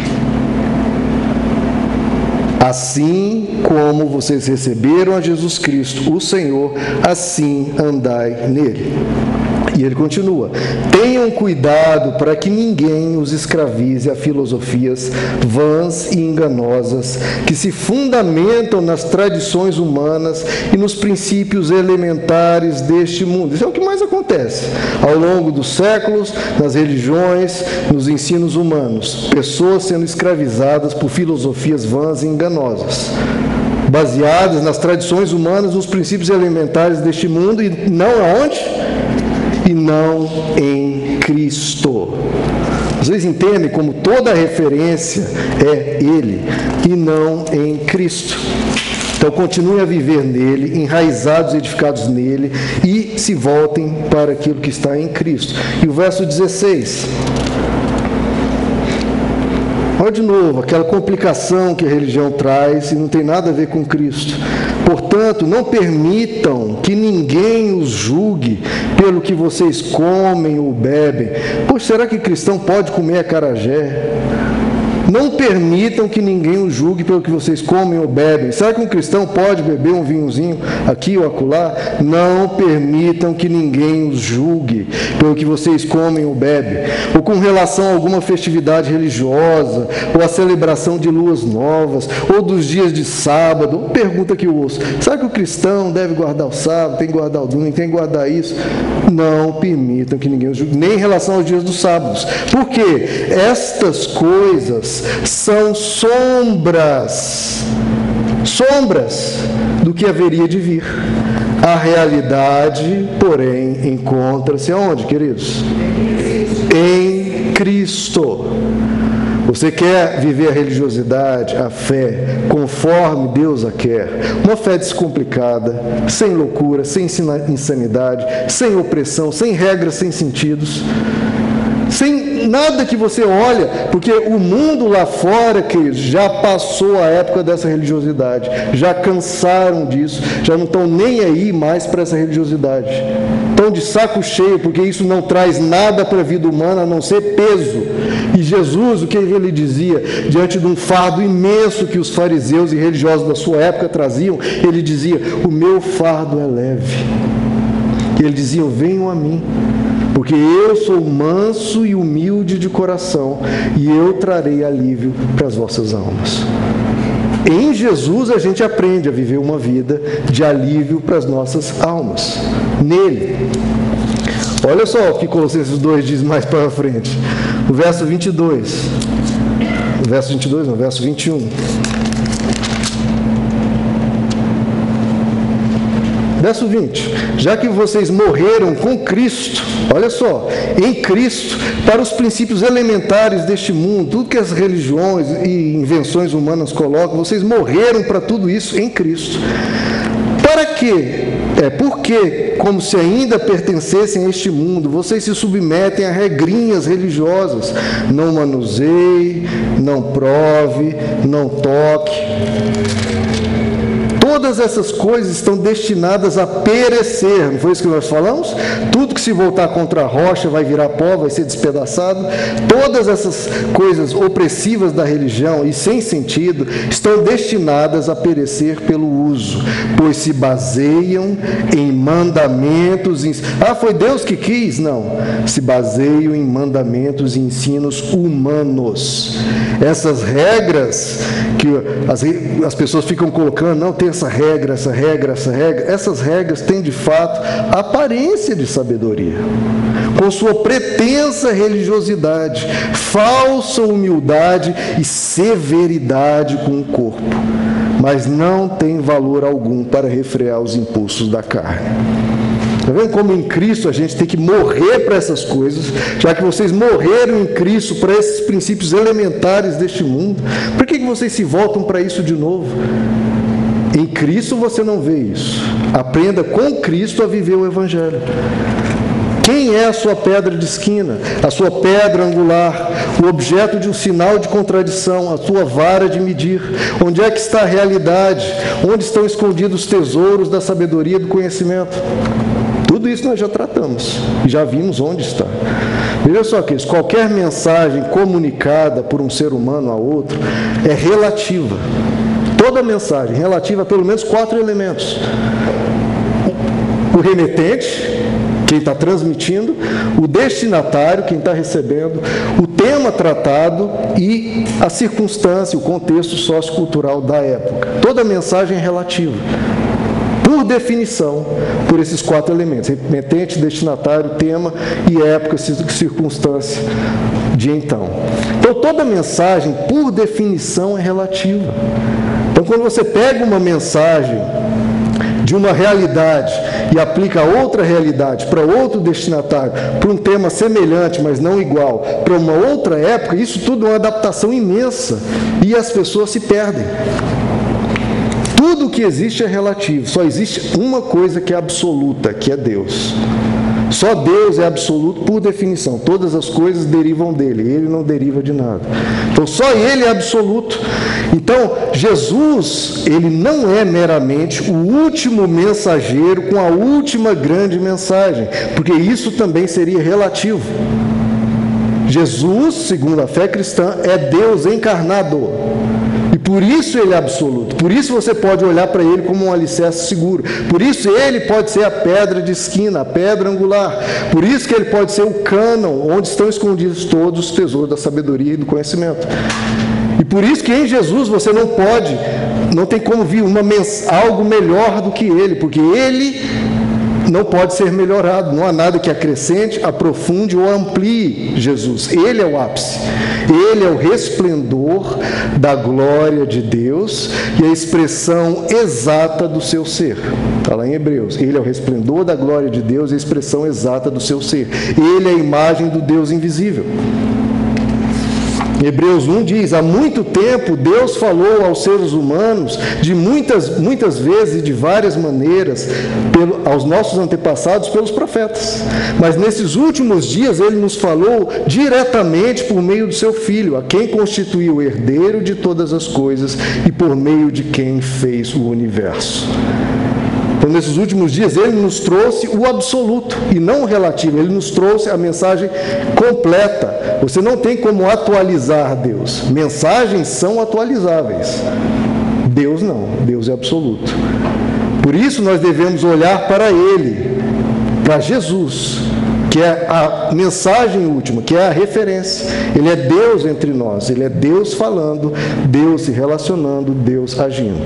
Assim como vocês receberam a Jesus Cristo, o Senhor, assim andai nele. E ele continua: tenham cuidado para que ninguém os escravize a filosofias vãs e enganosas que se fundamentam nas tradições humanas e nos princípios elementares deste mundo. Isso é o que mais acontece ao longo dos séculos, nas religiões, nos ensinos humanos. Pessoas sendo escravizadas por filosofias vãs e enganosas baseadas nas tradições humanas, nos princípios elementares deste mundo e não aonde? E não em Cristo. Vocês entendem como toda referência é Ele e não em Cristo. Então continuem a viver nele, enraizados edificados nele, e se voltem para aquilo que está em Cristo. E o verso 16. Olha de novo, aquela complicação que a religião traz e não tem nada a ver com Cristo. Portanto, não permitam que ninguém os julgue pelo que vocês comem ou bebem. Pois será que cristão pode comer acarajé? Não permitam que ninguém os julgue pelo que vocês comem ou bebem. Será que um cristão pode beber um vinhozinho aqui ou acolá? Não permitam que ninguém os julgue pelo que vocês comem ou bebem. Ou com relação a alguma festividade religiosa, ou a celebração de luas novas, ou dos dias de sábado. Pergunta que eu ouço: será que o cristão deve guardar o sábado, tem que guardar o domingo, tem que guardar isso? Não permitam que ninguém os julgue, nem em relação aos dias dos sábados. Porque estas coisas são sombras, sombras do que haveria de vir. A realidade, porém, encontra-se aonde, queridos? Em Cristo. Você quer viver a religiosidade, a fé, conforme Deus a quer? Uma fé descomplicada, sem loucura, sem insanidade, sem opressão, sem regras, sem sentidos nada que você olha, porque o mundo lá fora, que já passou a época dessa religiosidade, já cansaram disso, já não estão nem aí mais para essa religiosidade. Estão de saco cheio, porque isso não traz nada para a vida humana a não ser peso. E Jesus, o que ele dizia, diante de um fardo imenso que os fariseus e religiosos da sua época traziam, ele dizia: O meu fardo é leve. E ele dizia: Venham a mim porque eu sou manso e humilde de coração, e eu trarei alívio para as vossas almas. Em Jesus a gente aprende a viver uma vida de alívio para as nossas almas. Nele. Olha só o que Colossenses 2 diz mais para frente. O verso 22. O verso 22, não, o verso 21. Verso 20: Já que vocês morreram com Cristo, olha só, em Cristo, para os princípios elementares deste mundo, tudo que as religiões e invenções humanas colocam, vocês morreram para tudo isso em Cristo. Para quê? É porque, como se ainda pertencessem a este mundo, vocês se submetem a regrinhas religiosas. Não manuseie, não prove, não toque. Todas essas coisas estão destinadas a perecer, não foi isso que nós falamos? Tudo que se voltar contra a rocha vai virar pó, vai ser despedaçado. Todas essas coisas opressivas da religião e sem sentido estão destinadas a perecer pelo uso, pois se baseiam em mandamentos. Ah, foi Deus que quis? Não. Se baseiam em mandamentos e ensinos humanos. Essas regras que as, as pessoas ficam colocando, não, tem essa regra, essa regra, essa regra, essas regras têm de fato aparência de sabedoria, com sua pretensa religiosidade, falsa humildade e severidade com o corpo, mas não tem valor algum para refrear os impulsos da carne. Está vendo como em Cristo a gente tem que morrer para essas coisas, já que vocês morreram em Cristo para esses princípios elementares deste mundo? Por que, que vocês se voltam para isso de novo? Em Cristo você não vê isso. Aprenda com Cristo a viver o Evangelho. Quem é a sua pedra de esquina, a sua pedra angular, o objeto de um sinal de contradição, a sua vara de medir? Onde é que está a realidade? Onde estão escondidos os tesouros da sabedoria e do conhecimento? Tudo isso nós já tratamos já vimos onde está. Veja só, que qualquer mensagem comunicada por um ser humano a outro é relativa. Toda mensagem relativa a pelo menos quatro elementos: o remetente, quem está transmitindo, o destinatário, quem está recebendo, o tema tratado e a circunstância, o contexto sociocultural da época. Toda mensagem é relativa por definição, por esses quatro elementos: remetente, destinatário, tema e época, circunstância de então. Então, toda mensagem, por definição, é relativa. Quando você pega uma mensagem de uma realidade e aplica outra realidade para outro destinatário, para um tema semelhante, mas não igual, para uma outra época, isso tudo é uma adaptação imensa e as pessoas se perdem. Tudo que existe é relativo, só existe uma coisa que é absoluta, que é Deus. Só Deus é absoluto por definição. Todas as coisas derivam dele, ele não deriva de nada. Então só ele é absoluto. Então, Jesus, ele não é meramente o último mensageiro com a última grande mensagem, porque isso também seria relativo. Jesus, segundo a fé cristã, é Deus encarnado. Por isso ele é absoluto. Por isso você pode olhar para ele como um alicerce seguro. Por isso ele pode ser a pedra de esquina, a pedra angular. Por isso que ele pode ser o cânon, onde estão escondidos todos os tesouros da sabedoria e do conhecimento. E por isso que em Jesus você não pode, não tem como vir uma, algo melhor do que ele, porque ele não pode ser melhorado. Não há nada que acrescente, aprofunde ou amplie Jesus. Ele é o ápice. Ele é o resplendor da glória de Deus e a expressão exata do seu ser. Está lá em Hebreus. Ele é o resplendor da glória de Deus e a expressão exata do seu ser. Ele é a imagem do Deus invisível. Hebreus 1 diz: há muito tempo Deus falou aos seres humanos de muitas, muitas vezes e de várias maneiras pelo, aos nossos antepassados pelos profetas. Mas nesses últimos dias ele nos falou diretamente por meio do seu filho, a quem constituiu o herdeiro de todas as coisas e por meio de quem fez o universo. Então, nesses últimos dias, ele nos trouxe o absoluto e não o relativo, ele nos trouxe a mensagem completa. Você não tem como atualizar Deus. Mensagens são atualizáveis. Deus não, Deus é absoluto. Por isso nós devemos olhar para Ele, para Jesus, que é a mensagem última, que é a referência. Ele é Deus entre nós, Ele é Deus falando, Deus se relacionando, Deus agindo.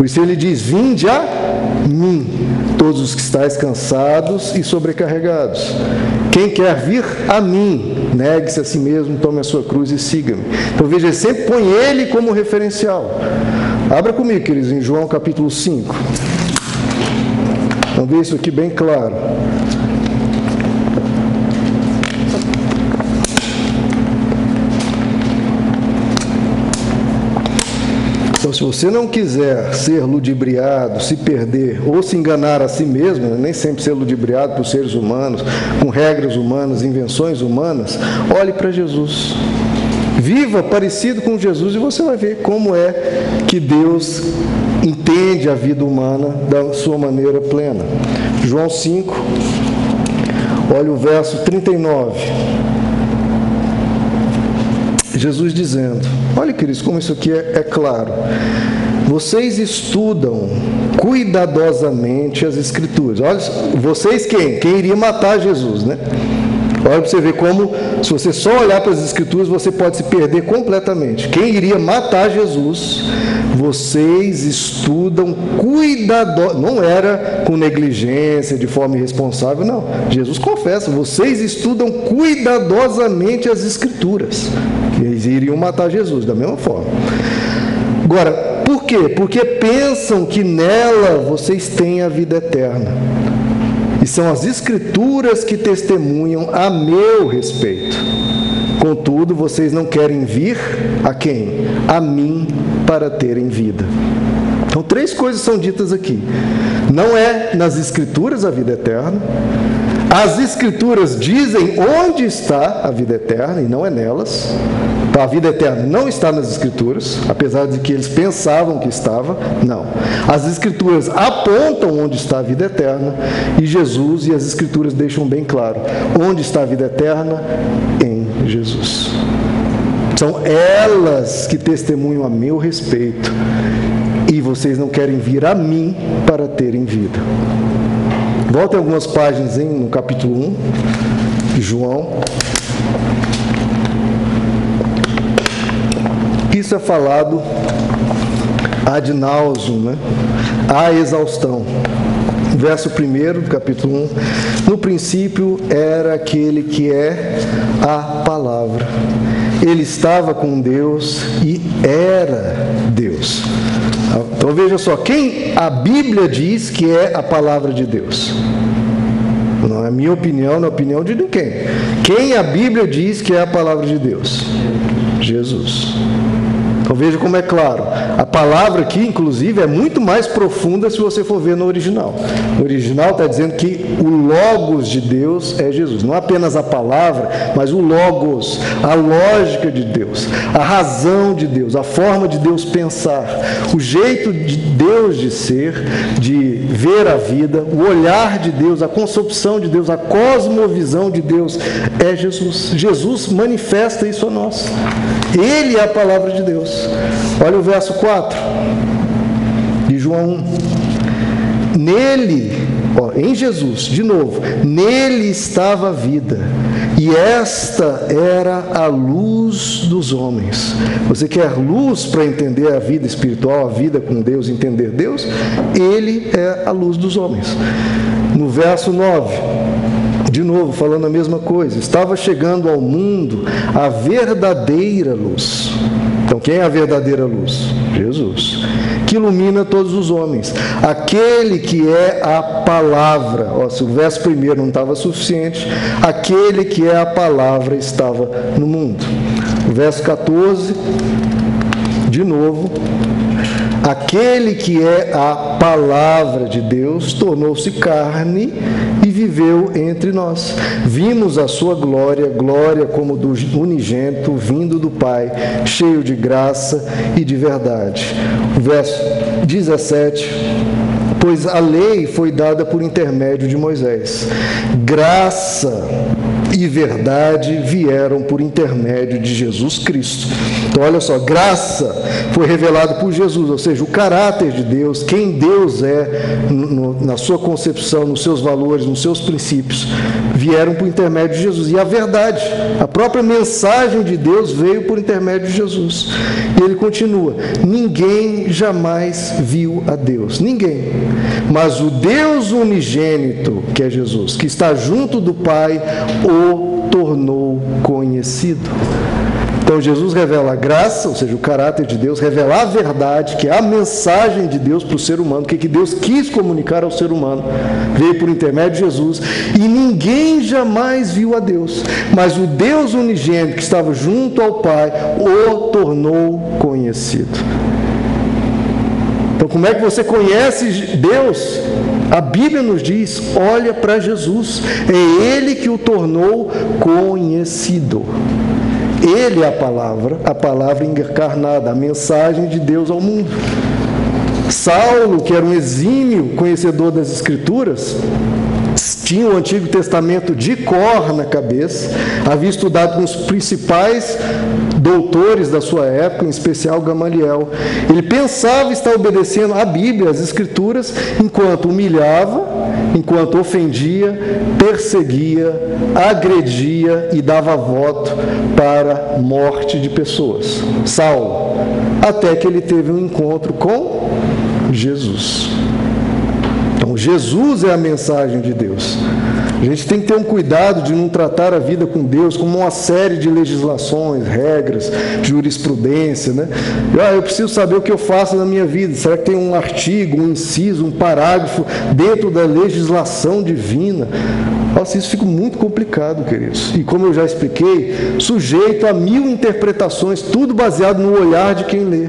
Por isso ele diz: Vinde a mim, todos os que estáis cansados e sobrecarregados. Quem quer vir a mim, negue-se a si mesmo, tome a sua cruz e siga-me. Então veja, ele sempre põe ele como referencial. Abra comigo, queridos, em João capítulo 5. Vamos ver isso aqui bem claro. Então, se você não quiser ser ludibriado, se perder ou se enganar a si mesmo, né, nem sempre ser ludibriado por seres humanos, com regras humanas, invenções humanas, olhe para Jesus. Viva parecido com Jesus e você vai ver como é que Deus entende a vida humana da sua maneira plena. João 5, olha o verso 39. Jesus dizendo: Olha, queridos, como isso aqui é, é claro. Vocês estudam cuidadosamente as Escrituras. Olha, vocês quem? Quem iria matar Jesus, né? Olha para você ver como, se você só olhar para as Escrituras, você pode se perder completamente. Quem iria matar Jesus, vocês estudam cuidadosamente, não era com negligência, de forma irresponsável, não. Jesus confessa, vocês estudam cuidadosamente as Escrituras. Eles iriam matar Jesus da mesma forma. Agora, por quê? Porque pensam que nela vocês têm a vida eterna. E são as Escrituras que testemunham a meu respeito. Contudo, vocês não querem vir a quem? A mim para terem vida. Então, três coisas são ditas aqui. Não é nas Escrituras a vida eterna. As Escrituras dizem onde está a vida eterna e não é nelas. Então, a vida eterna não está nas Escrituras, apesar de que eles pensavam que estava, não. As Escrituras apontam onde está a vida eterna e Jesus e as Escrituras deixam bem claro onde está a vida eterna em Jesus. São elas que testemunham a meu respeito e vocês não querem vir a mim para terem vida. Voltem algumas páginas hein, no capítulo 1 de João. Isso é falado ad nauseum, né? a exaustão. Verso 1 do capítulo 1: No princípio era aquele que é a palavra. Ele estava com Deus e era Deus. Então veja só, quem a Bíblia diz que é a palavra de Deus? Não é minha opinião, não é a opinião de ninguém. Quem a Bíblia diz que é a palavra de Deus? Jesus. Veja como é claro. A palavra aqui, inclusive, é muito mais profunda se você for ver no original. No original está dizendo que o Logos de Deus é Jesus. Não apenas a palavra, mas o Logos, a lógica de Deus, a razão de Deus, a forma de Deus pensar, o jeito de Deus de ser, de ver a vida, o olhar de Deus, a concepção de Deus, a cosmovisão de Deus é Jesus. Jesus manifesta isso a nós. Ele é a palavra de Deus. Olha o verso 4 de João 1. Nele, ó, em Jesus, de novo, nele estava a vida, e esta era a luz dos homens. Você quer luz para entender a vida espiritual, a vida com Deus, entender Deus? Ele é a luz dos homens. No verso 9, de novo, falando a mesma coisa, estava chegando ao mundo a verdadeira luz. Quem é a verdadeira luz? Jesus, que ilumina todos os homens. Aquele que é a palavra. Ó, se o verso primeiro não estava suficiente, aquele que é a palavra estava no mundo. O verso 14, de novo, Aquele que é a palavra de Deus tornou-se carne viveu entre nós. Vimos a sua glória, glória como do unigênito vindo do Pai, cheio de graça e de verdade. Verso 17 pois a lei foi dada por intermédio de Moisés. Graça e verdade vieram por intermédio de Jesus Cristo. Então, olha só, graça foi revelada por Jesus, ou seja, o caráter de Deus, quem Deus é no, na sua concepção, nos seus valores, nos seus princípios, vieram por intermédio de Jesus. E a verdade, a própria mensagem de Deus veio por intermédio de Jesus. E ele continua: ninguém jamais viu a Deus, ninguém. Mas o Deus unigênito, que é Jesus, que está junto do Pai, o tornou conhecido. Então Jesus revela a graça, ou seja, o caráter de Deus, revela a verdade, que é a mensagem de Deus para o ser humano, o que, que Deus quis comunicar ao ser humano. Veio por intermédio de Jesus e ninguém jamais viu a Deus, mas o Deus unigênito que estava junto ao Pai o tornou conhecido. Como é que você conhece Deus? A Bíblia nos diz: olha para Jesus, é Ele que o tornou conhecido. Ele é a palavra, a palavra encarnada, a mensagem de Deus ao mundo. Saulo, que era um exímio conhecedor das Escrituras, tinha o Antigo Testamento de cor na cabeça, havia estudado com os principais doutores da sua época, em especial Gamaliel. Ele pensava estar obedecendo a Bíblia, as Escrituras, enquanto humilhava, enquanto ofendia, perseguia, agredia e dava voto para morte de pessoas. Saulo, até que ele teve um encontro com Jesus. Jesus é a mensagem de Deus. A gente tem que ter um cuidado de não tratar a vida com Deus como uma série de legislações, regras, jurisprudência, né? Ah, eu preciso saber o que eu faço na minha vida. Será que tem um artigo, um inciso, um parágrafo dentro da legislação divina? Nossa, isso fica muito complicado, queridos. E como eu já expliquei, sujeito a mil interpretações, tudo baseado no olhar de quem lê.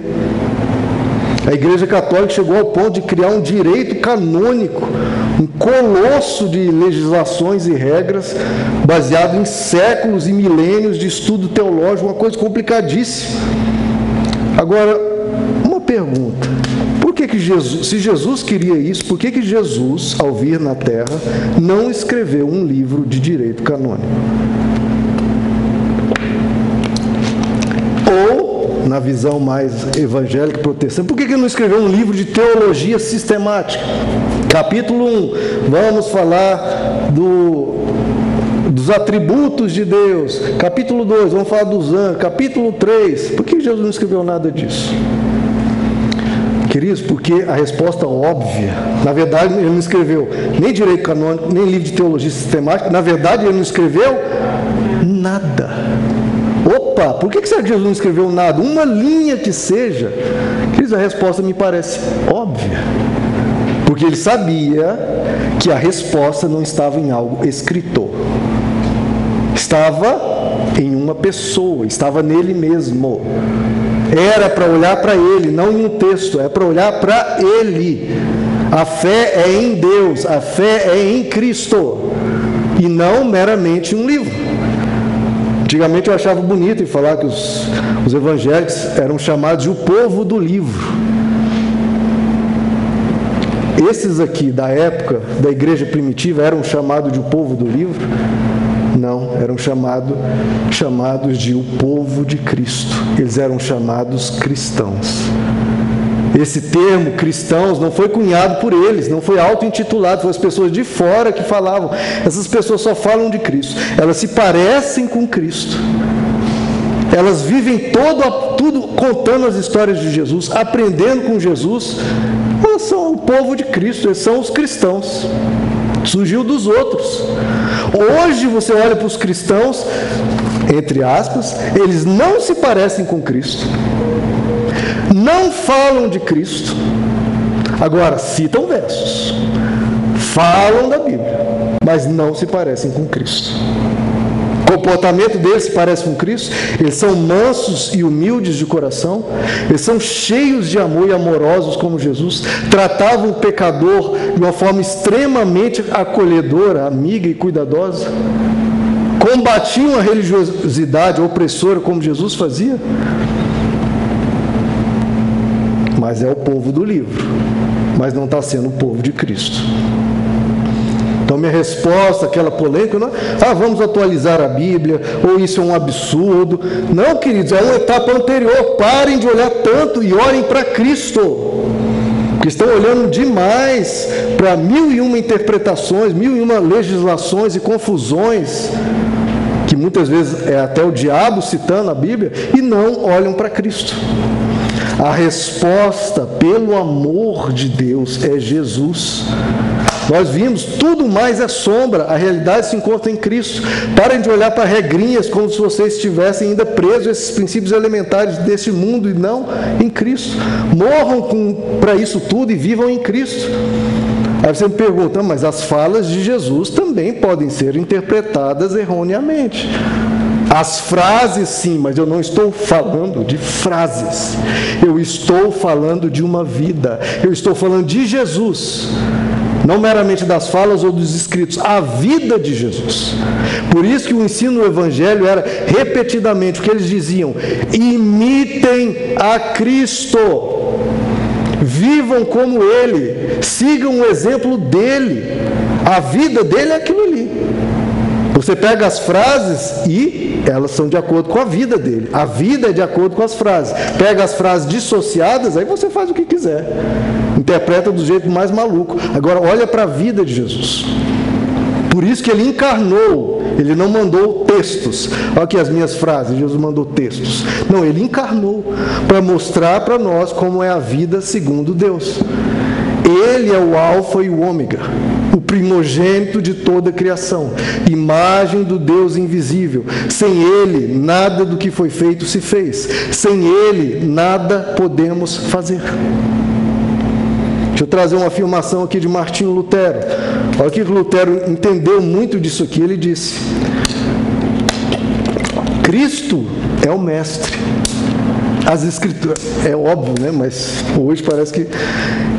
A Igreja Católica chegou ao ponto de criar um direito canônico, um colosso de legislações e regras, baseado em séculos e milênios de estudo teológico, uma coisa complicadíssima. Agora, uma pergunta: por que, que Jesus, se Jesus queria isso, por que, que Jesus, ao vir na Terra, não escreveu um livro de direito canônico? Na visão mais evangélica protestante, por que ele não escreveu um livro de teologia sistemática? Capítulo 1, vamos falar do, dos atributos de Deus. Capítulo 2, vamos falar dos anjos. Capítulo 3, por que Jesus não escreveu nada disso? Queridos, porque a resposta óbvia, na verdade, ele não escreveu nem direito canônico, nem livro de teologia sistemática, na verdade, ele não escreveu nada. Opa, por que, que Sérgio Jesus não escreveu nada? Uma linha que seja. Queridos, a resposta me parece óbvia. Porque ele sabia que a resposta não estava em algo escrito. Estava em uma pessoa, estava nele mesmo. Era para olhar para ele, não em um texto, é para olhar para ele. A fé é em Deus, a fé é em Cristo, e não meramente um livro. Antigamente eu achava bonito em falar que os, os evangélicos eram chamados de o povo do livro. Esses aqui da época da igreja primitiva eram chamados de o povo do livro? Não, eram chamado, chamados de o povo de Cristo. Eles eram chamados cristãos. Esse termo cristãos não foi cunhado por eles, não foi auto-intitulado, foram as pessoas de fora que falavam. Essas pessoas só falam de Cristo, elas se parecem com Cristo. Elas vivem todo, tudo contando as histórias de Jesus, aprendendo com Jesus. Elas são o povo de Cristo, eles são os cristãos. Surgiu dos outros. Hoje você olha para os cristãos, entre aspas, eles não se parecem com Cristo não falam de Cristo. Agora, citam versos, falam da Bíblia, mas não se parecem com Cristo. O comportamento deles se parece com Cristo, eles são mansos e humildes de coração, eles são cheios de amor e amorosos como Jesus, tratavam o pecador de uma forma extremamente acolhedora, amiga e cuidadosa, combatiam a religiosidade opressora como Jesus fazia mas é o povo do livro, mas não está sendo o povo de Cristo. Então, minha resposta, aquela polêmica, não é, ah, vamos atualizar a Bíblia, ou isso é um absurdo. Não, queridos, é uma etapa anterior. Parem de olhar tanto e olhem para Cristo. Porque estão olhando demais para mil e uma interpretações, mil e uma legislações e confusões, que muitas vezes é até o diabo citando a Bíblia, e não olham para Cristo. A resposta, pelo amor de Deus, é Jesus. Nós vimos, tudo mais é sombra, a realidade se encontra em Cristo. Parem de olhar para regrinhas como se vocês estivessem ainda presos a esses princípios elementares desse mundo e não em Cristo. Morram para isso tudo e vivam em Cristo. Aí você me pergunta, mas as falas de Jesus também podem ser interpretadas erroneamente. As frases, sim, mas eu não estou falando de frases. Eu estou falando de uma vida. Eu estou falando de Jesus. Não meramente das falas ou dos escritos, a vida de Jesus. Por isso que o ensino do Evangelho era repetidamente o que eles diziam: imitem a Cristo, vivam como Ele, sigam o exemplo dele. A vida dele é aquilo ali. Você pega as frases e elas são de acordo com a vida dele. A vida é de acordo com as frases. Pega as frases dissociadas, aí você faz o que quiser. Interpreta do jeito mais maluco. Agora, olha para a vida de Jesus. Por isso que ele encarnou, ele não mandou textos. Olha aqui as minhas frases, Jesus mandou textos. Não, ele encarnou para mostrar para nós como é a vida segundo Deus. Ele é o Alfa e o Ômega, primogênito de toda a criação, imagem do Deus invisível. Sem Ele, nada do que foi feito se fez. Sem Ele, nada podemos fazer. Deixa eu trazer uma afirmação aqui de Martinho Lutero. Olha que Lutero entendeu muito disso aqui. Ele disse: Cristo é o Mestre. As escrituras, é óbvio, né? Mas hoje parece que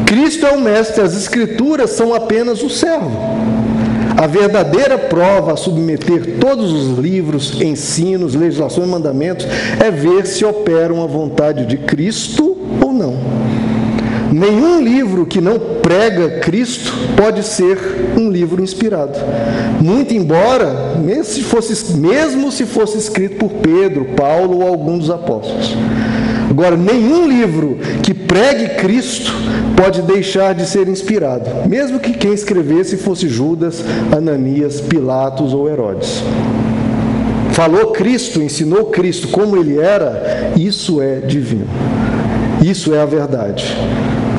Cristo é o Mestre, as escrituras são apenas o servo. A verdadeira prova a submeter todos os livros, ensinos, legislações e mandamentos é ver se operam a vontade de Cristo ou não. Nenhum livro que não prega Cristo pode ser um livro inspirado. Muito embora, mesmo se fosse, mesmo se fosse escrito por Pedro, Paulo ou algum dos apóstolos. Agora, nenhum livro que pregue Cristo pode deixar de ser inspirado, mesmo que quem escrevesse fosse Judas, Ananias, Pilatos ou Herodes. Falou Cristo, ensinou Cristo como ele era, isso é divino. Isso é a verdade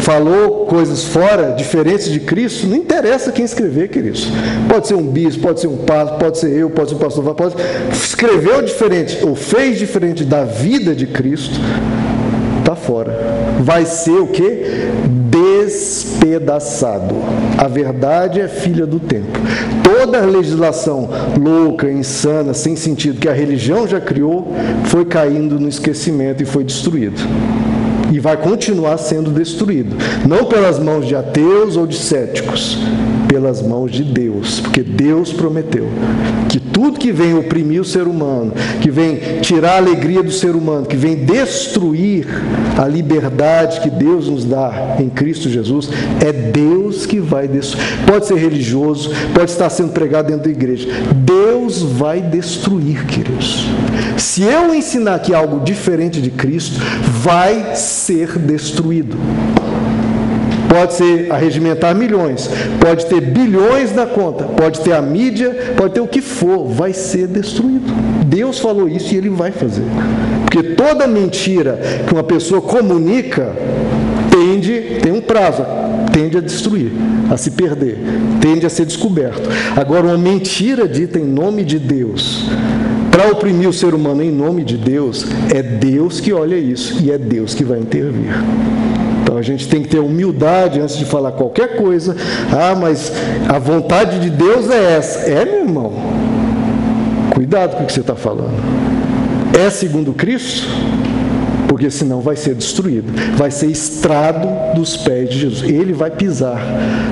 falou coisas fora, diferentes de Cristo, não interessa quem escrever, queridos. Pode ser um bispo, pode ser um pastor, pode ser eu, pode ser um pastor, pode escreveu diferente ou fez diferente da vida de Cristo, está fora. Vai ser o que? Despedaçado. A verdade é filha do tempo. Toda a legislação louca, insana, sem sentido que a religião já criou, foi caindo no esquecimento e foi destruído vai continuar sendo destruído, não pelas mãos de ateus ou de céticos, pelas mãos de Deus, porque Deus prometeu que tudo que vem oprimir o ser humano, que vem tirar a alegria do ser humano, que vem destruir a liberdade que Deus nos dá em Cristo Jesus, é Deus que vai destruir. Pode ser religioso, pode estar sendo pregado dentro da igreja. Deus vai destruir, queridos. Se eu ensinar aqui algo diferente de Cristo, vai ser destruído. Pode ser arregimentar milhões, pode ter bilhões na conta, pode ter a mídia, pode ter o que for, vai ser destruído. Deus falou isso e ele vai fazer. Porque toda mentira que uma pessoa comunica tende, tem um prazo, tende a destruir, a se perder, tende a ser descoberto. Agora, uma mentira dita em nome de Deus, para oprimir o ser humano em nome de Deus, é Deus que olha isso e é Deus que vai intervir. Então a gente tem que ter humildade antes de falar qualquer coisa. Ah, mas a vontade de Deus é essa. É, meu irmão. Cuidado com o que você está falando. É segundo Cristo? Porque senão vai ser destruído, vai ser estrado dos pés de Jesus. Ele vai pisar,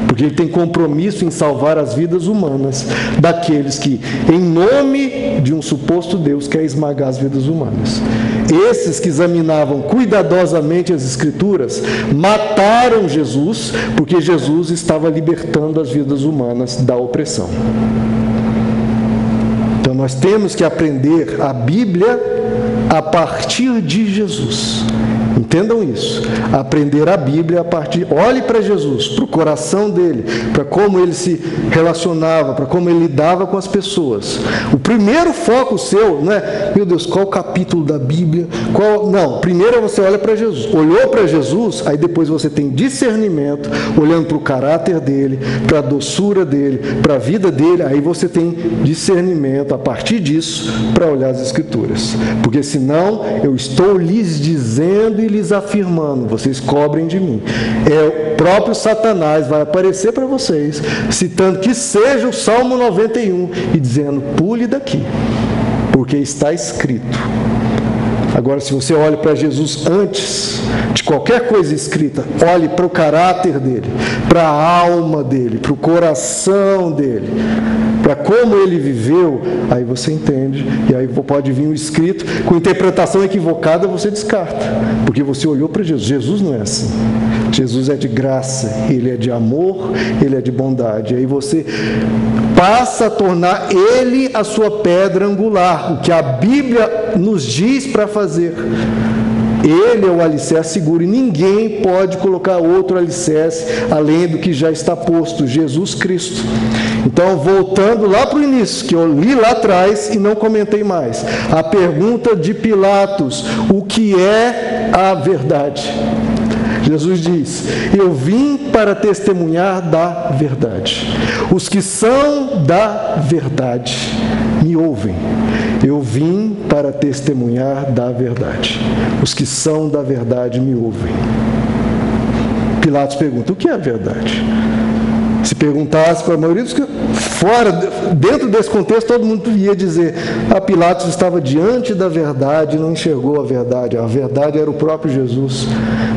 porque ele tem compromisso em salvar as vidas humanas daqueles que, em nome de um suposto Deus, quer esmagar as vidas humanas. Esses que examinavam cuidadosamente as Escrituras mataram Jesus, porque Jesus estava libertando as vidas humanas da opressão. Então nós temos que aprender a Bíblia a partir de Jesus. Entendam isso. Aprender a Bíblia a partir. Olhe para Jesus, para o coração dele, para como ele se relacionava, para como ele lidava com as pessoas. O primeiro foco seu não é, meu Deus, qual capítulo da Bíblia? Qual... Não, primeiro você olha para Jesus. Olhou para Jesus, aí depois você tem discernimento, olhando para o caráter dele, para a doçura dele, para a vida dele, aí você tem discernimento a partir disso para olhar as Escrituras. Porque senão eu estou lhes dizendo e lhes afirmando: vocês cobrem de mim. É o próprio Satanás vai aparecer para vocês, citando que seja o Salmo 91 e dizendo: pule daqui, porque está escrito. Agora, se você olha para Jesus antes de qualquer coisa escrita, olhe para o caráter dele, para a alma dele, para o coração dele, para como ele viveu, aí você entende, e aí pode vir um escrito com interpretação equivocada, você descarta, porque você olhou para Jesus. Jesus não é assim. Jesus é de graça, ele é de amor, ele é de bondade. Aí você passa a tornar ele a sua pedra angular, o que a Bíblia nos diz para fazer. Ele é o alicerce seguro e ninguém pode colocar outro alicerce além do que já está posto, Jesus Cristo. Então, voltando lá para o início, que eu li lá atrás e não comentei mais, a pergunta de Pilatos: o que é a verdade? Jesus diz: Eu vim para testemunhar da verdade. Os que são da verdade me ouvem. Eu vim para testemunhar da verdade. Os que são da verdade me ouvem. Pilatos pergunta: O que é a verdade? Se perguntasse para a maioria dos que fora, dentro desse contexto, todo mundo ia dizer: a ah, Pilatos estava diante da verdade, não enxergou a verdade. A verdade era o próprio Jesus.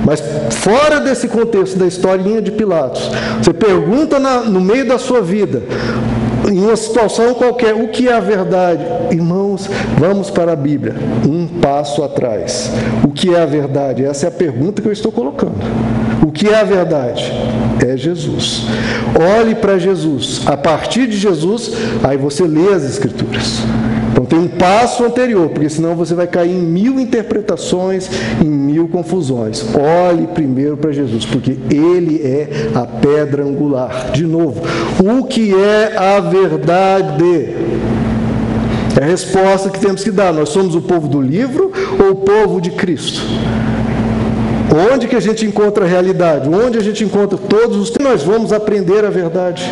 Mas fora desse contexto da historinha de Pilatos, você pergunta na, no meio da sua vida, em uma situação qualquer, o que é a verdade? Irmãos, vamos para a Bíblia, um passo atrás. O que é a verdade? Essa é a pergunta que eu estou colocando. Que é a verdade? É Jesus. Olhe para Jesus. A partir de Jesus, aí você lê as Escrituras. Então tem um passo anterior, porque senão você vai cair em mil interpretações, em mil confusões. Olhe primeiro para Jesus, porque Ele é a pedra angular. De novo, o que é a verdade? É a resposta que temos que dar. Nós somos o povo do livro ou o povo de Cristo? Onde que a gente encontra a realidade? Onde a gente encontra todos os nós vamos aprender a verdade.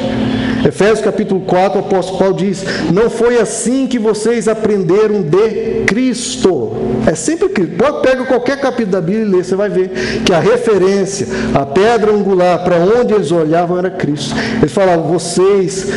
Efésios capítulo 4, o apóstolo Paulo diz: Não foi assim que vocês aprenderam de Cristo. É sempre Cristo. Pega qualquer capítulo da Bíblia e lê, você vai ver que a referência, a pedra angular para onde eles olhavam era Cristo. Ele falava: Vocês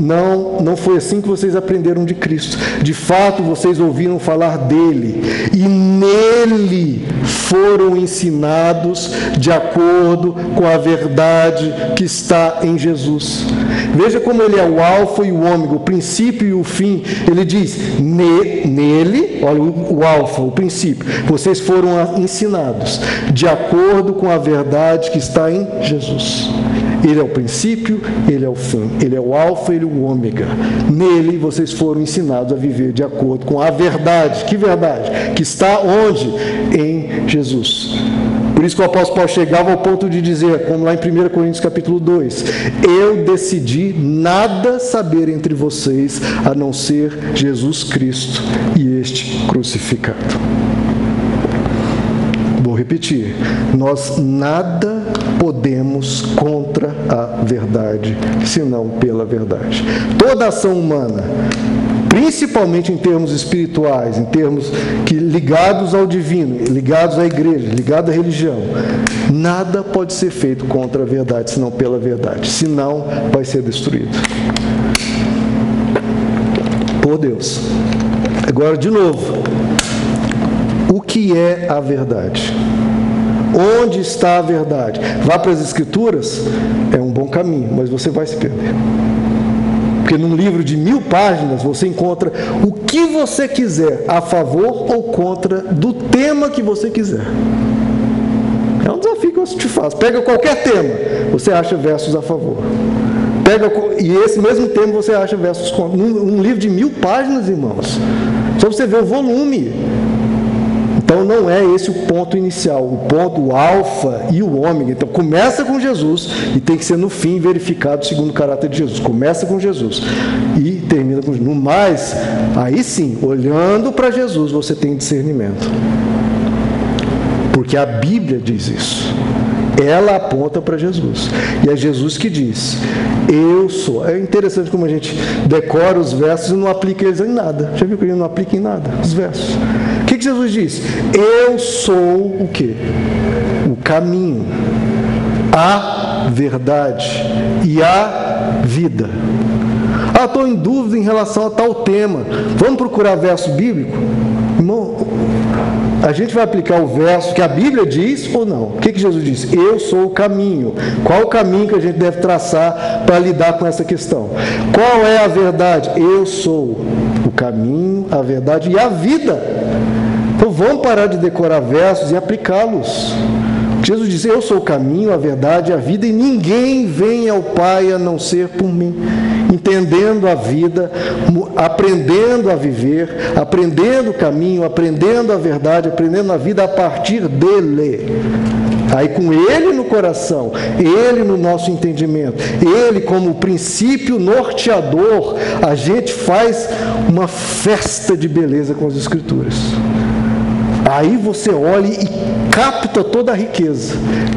não, não foi assim que vocês aprenderam de Cristo. De fato, vocês ouviram falar dele e nele foram ensinados de acordo com a verdade que está em Jesus. Veja como ele é o alfa e o ômega, o princípio e o fim. Ele diz: nele, olha o alfa, o princípio, vocês foram ensinados de acordo com a verdade que está em Jesus. Ele é o princípio, ele é o fim, ele é o alfa, ele é o ômega. Nele vocês foram ensinados a viver de acordo com a verdade. Que verdade? Que está onde? Em Jesus. Por isso que o apóstolo Paulo chegava ao ponto de dizer, como lá em 1 Coríntios capítulo 2, eu decidi nada saber entre vocês a não ser Jesus Cristo e este crucificado. Repetir, nós nada podemos contra a verdade, senão pela verdade. Toda ação humana principalmente em termos espirituais, em termos que ligados ao divino, ligados à igreja, ligados à religião, nada pode ser feito contra a verdade, senão pela verdade. Senão, vai ser destruído. Por Deus. Agora, de novo, o que é a verdade? Onde está a verdade? Vá para as Escrituras, é um bom caminho, mas você vai se perder. Porque num livro de mil páginas você encontra o que você quiser, a favor ou contra do tema que você quiser. É um desafio que eu te faço. Pega qualquer tema, você acha versos a favor. Pega, e esse mesmo tema você acha versos contra. Num livro de mil páginas, irmãos. Só você ver o volume. Então não é esse o ponto inicial, o ponto o alfa e o ômega. Então começa com Jesus e tem que ser no fim verificado segundo o caráter de Jesus. Começa com Jesus e termina com Jesus. No mais, aí sim, olhando para Jesus, você tem discernimento. Porque a Bíblia diz isso. Ela aponta para Jesus. E é Jesus que diz: Eu sou. É interessante como a gente decora os versos e não aplica eles em nada. Já viu que ele não aplica em nada os versos? Que, Jesus diz? Eu sou o que? O caminho, a verdade e a vida. Ah, estou em dúvida em relação a tal tema. Vamos procurar verso bíblico? Irmão, a gente vai aplicar o verso que a Bíblia diz ou não? O que, que Jesus disse? Eu sou o caminho. Qual o caminho que a gente deve traçar para lidar com essa questão? Qual é a verdade? Eu sou o caminho, a verdade e a vida. Então vamos parar de decorar versos e aplicá-los. Jesus disse: Eu sou o caminho, a verdade e a vida, e ninguém vem ao Pai a não ser por mim. Entendendo a vida, aprendendo a viver, aprendendo o caminho, aprendendo a verdade, aprendendo a vida a partir dele. Aí, com Ele no coração, Ele no nosso entendimento, Ele como princípio norteador, a gente faz uma festa de beleza com as Escrituras. Aí você olha e capta toda a riqueza,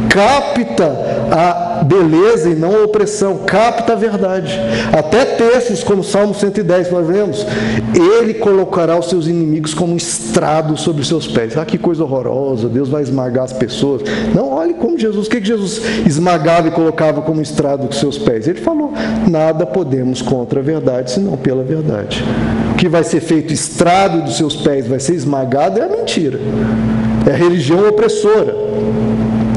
capta a beleza e não a opressão, capta a verdade. Até textos como Salmo 110, nós vemos, ele colocará os seus inimigos como um estrado sobre os seus pés. Ah, que coisa horrorosa, Deus vai esmagar as pessoas. Não, olhe como Jesus, o que, Jesus esmagava e colocava como estrado dos seus pés? Ele falou: nada podemos contra a verdade, senão pela verdade. Que vai ser feito estrado dos seus pés, vai ser esmagado, é a mentira. É a religião opressora.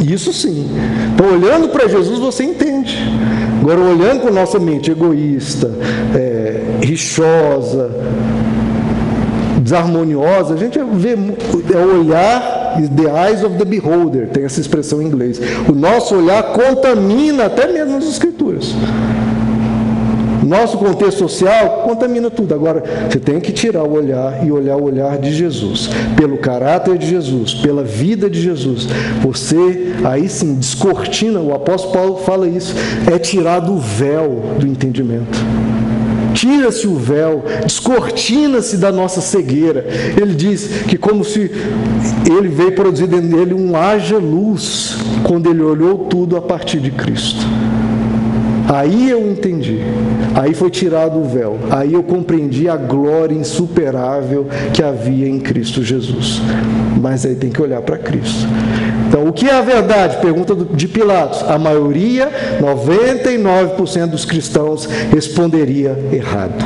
Isso sim. Então, olhando para Jesus, você entende. Agora, olhando com nossa mente egoísta, é, rixosa, desarmoniosa, a gente vê é olhar the eyes of the beholder, tem essa expressão em inglês. O nosso olhar contamina até mesmo as escrituras. Nosso contexto social contamina tudo. Agora, você tem que tirar o olhar e olhar o olhar de Jesus, pelo caráter de Jesus, pela vida de Jesus. Você, aí sim, descortina, o apóstolo Paulo fala isso, é tirado o véu do entendimento tira-se o véu, descortina-se da nossa cegueira. Ele diz que como se ele veio produzir dentro dele um haja luz, quando ele olhou tudo a partir de Cristo. Aí eu entendi. Aí foi tirado o véu. Aí eu compreendi a glória insuperável que havia em Cristo Jesus. Mas aí tem que olhar para Cristo. Então, o que é a verdade? Pergunta de Pilatos. A maioria, 99% dos cristãos, responderia errado.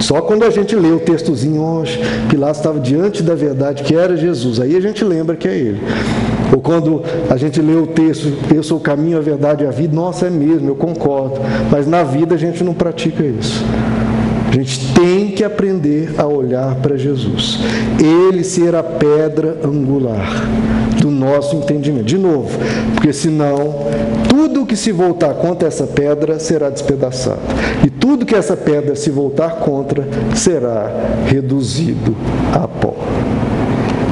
Só quando a gente lê o textozinho, hoje, Pilatos estava diante da verdade que era Jesus, aí a gente lembra que é ele. Ou quando a gente lê o texto, eu sou o caminho, a verdade e a vida, nossa, é mesmo, eu concordo. Mas na vida a gente não pratica isso. A gente tem que aprender a olhar para Jesus. Ele ser a pedra angular do nosso entendimento. De novo, porque senão tudo que se voltar contra essa pedra será despedaçado. E tudo que essa pedra se voltar contra será reduzido a pó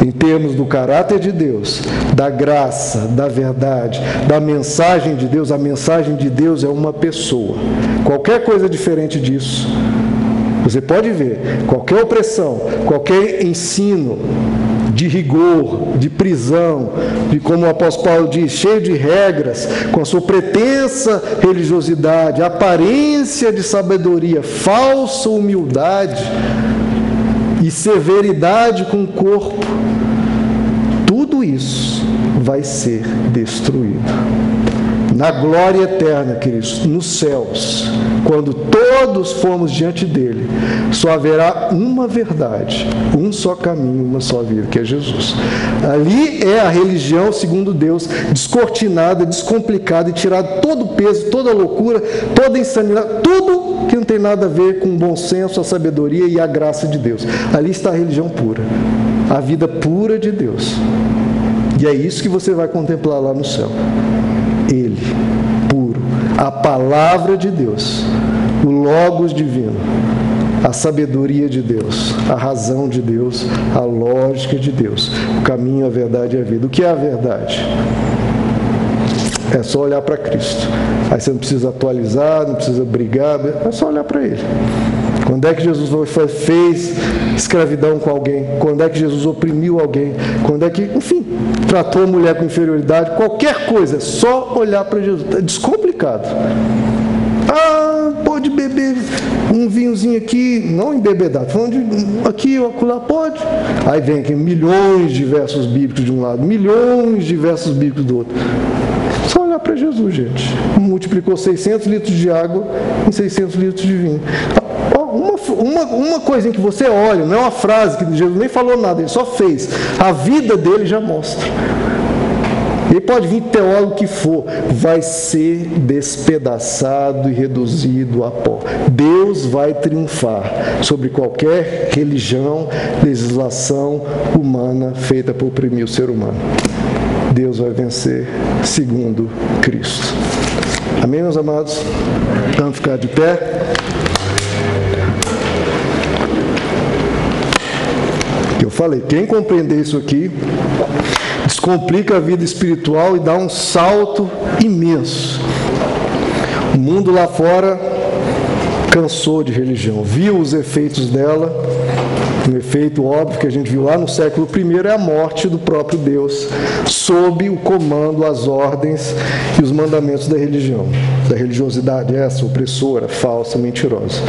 em termos do caráter de Deus, da graça, da verdade, da mensagem de Deus, a mensagem de Deus é uma pessoa. Qualquer coisa diferente disso, você pode ver, qualquer opressão, qualquer ensino de rigor, de prisão, de como o apóstolo Paulo diz, cheio de regras, com a sua pretensa religiosidade, aparência de sabedoria, falsa humildade e severidade com o corpo, tudo isso vai ser destruído. Na glória eterna, queridos, nos céus, quando todos formos diante dele, só haverá uma verdade, um só caminho, uma só vida, que é Jesus. Ali é a religião, segundo Deus, descortinada, descomplicada e tirado todo o peso, toda a loucura, toda a insanidade, tudo tem nada a ver com o bom senso, a sabedoria e a graça de Deus. Ali está a religião pura, a vida pura de Deus. E é isso que você vai contemplar lá no céu. Ele, puro, a palavra de Deus, o Logos divino, a sabedoria de Deus, a razão de Deus, a lógica de Deus, o caminho, a verdade e a vida. O que é a verdade? É só olhar para Cristo. Aí você não precisa atualizar, não precisa brigar, é só olhar para Ele. Quando é que Jesus fez escravidão com alguém? Quando é que Jesus oprimiu alguém? Quando é que, enfim, tratou a mulher com inferioridade? Qualquer coisa, é só olhar para Jesus. É descomplicado. Ah, pode beber um vinhozinho aqui, não embebedado, falando de aqui ou acolá, pode. Aí vem aqui milhões de versos bíblicos de um lado, milhões de versos bíblicos do outro. Só olhar para Jesus, gente. Multiplicou 600 litros de água em 600 litros de vinho. uma, uma, uma coisinha que você olha, não é uma frase que Jesus nem falou nada, ele só fez. A vida dele já mostra. Ele pode vir teólogo que for, vai ser despedaçado e reduzido a pó. Deus vai triunfar sobre qualquer religião, legislação humana feita para oprimir o ser humano. Deus vai vencer segundo Cristo. Amém, meus amados? Vamos ficar de pé. Eu falei, quem compreender isso aqui, descomplica a vida espiritual e dá um salto imenso. O mundo lá fora cansou de religião, viu os efeitos dela. Um efeito óbvio que a gente viu lá no século I é a morte do próprio Deus, sob o comando, as ordens e os mandamentos da religião, da religiosidade essa opressora, falsa, mentirosa.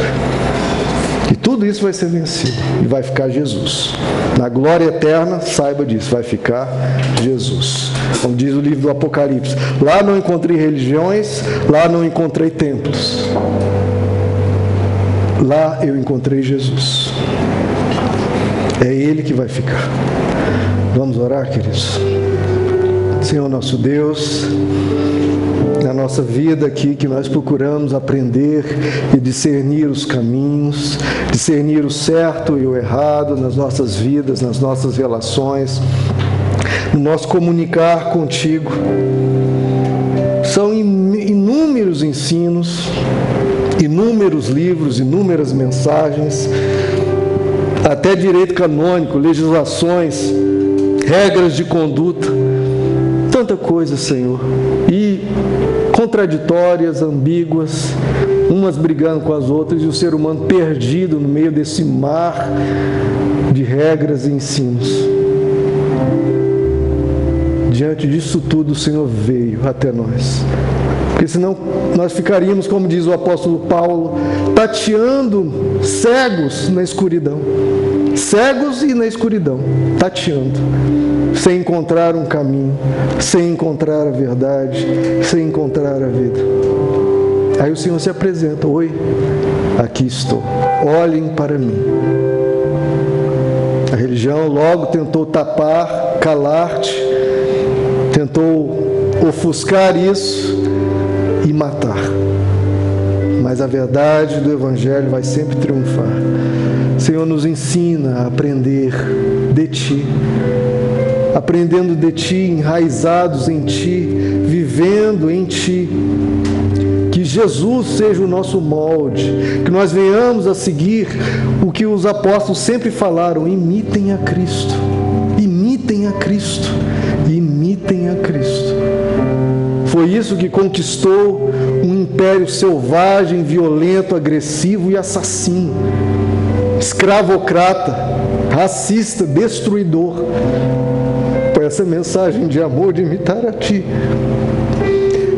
E tudo isso vai ser vencido e vai ficar Jesus. Na glória eterna, saiba disso, vai ficar Jesus. Como diz o livro do Apocalipse: lá não encontrei religiões, lá não encontrei templos. Lá eu encontrei Jesus. É Ele que vai ficar. Vamos orar, queridos? Senhor nosso Deus, na nossa vida aqui que nós procuramos aprender e discernir os caminhos, discernir o certo e o errado nas nossas vidas, nas nossas relações, no nosso comunicar contigo. São inúmeros ensinos, inúmeros livros, inúmeras mensagens, até direito canônico, legislações, regras de conduta, tanta coisa, Senhor. E contraditórias, ambíguas, umas brigando com as outras e o ser humano perdido no meio desse mar de regras e ensinos. Diante disso tudo, o Senhor veio até nós. Porque senão nós ficaríamos, como diz o apóstolo Paulo, tateando cegos na escuridão. Cegos e na escuridão, tateando sem encontrar um caminho, sem encontrar a verdade, sem encontrar a vida. Aí o Senhor se apresenta: Oi, aqui estou, olhem para mim. A religião logo tentou tapar, calar-te, tentou ofuscar isso e matar. Mas a verdade do Evangelho vai sempre triunfar. Senhor, nos ensina a aprender de Ti aprendendo de Ti, enraizados em Ti, vivendo em Ti. Que Jesus seja o nosso molde, que nós venhamos a seguir o que os apóstolos sempre falaram: imitem a Cristo, imitem a Cristo, imitem a Cristo. Foi isso que conquistou um império selvagem, violento, agressivo e assassino, escravocrata, racista, destruidor essa mensagem de amor, de imitar a Ti.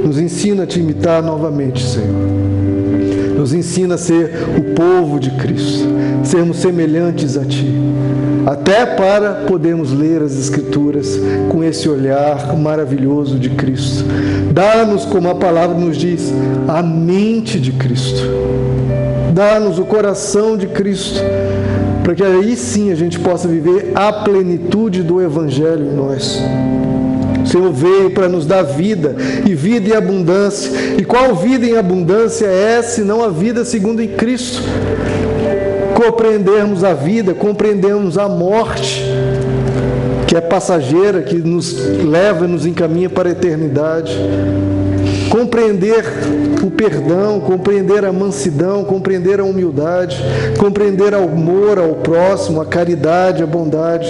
Nos ensina a te imitar novamente, Senhor. Nos ensina a ser o povo de Cristo, sermos semelhantes a Ti, até para podermos ler as Escrituras com esse olhar maravilhoso de Cristo. Dá-nos, como a palavra nos diz, a mente de Cristo. Dá-nos o coração de Cristo para que aí sim a gente possa viver a plenitude do Evangelho em nós. O Senhor veio para nos dar vida, e vida em abundância. E qual vida em abundância é, senão a vida segundo em Cristo? Compreendermos a vida, compreendemos a morte, que é passageira, que nos leva e nos encaminha para a eternidade compreender o perdão, compreender a mansidão, compreender a humildade, compreender o amor ao próximo, a caridade, a bondade,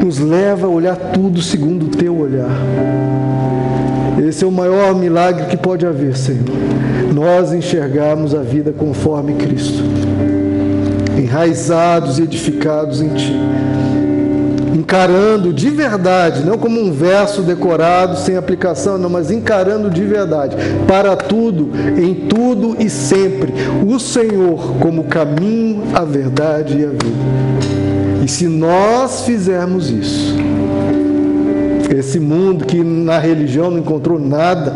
nos leva a olhar tudo segundo o teu olhar. Esse é o maior milagre que pode haver, Senhor. Nós enxergarmos a vida conforme Cristo, enraizados e edificados em Ti encarando de verdade, não como um verso decorado sem aplicação, não, mas encarando de verdade, para tudo, em tudo e sempre, o Senhor como caminho, a verdade e a vida. E se nós fizermos isso, esse mundo que na religião não encontrou nada,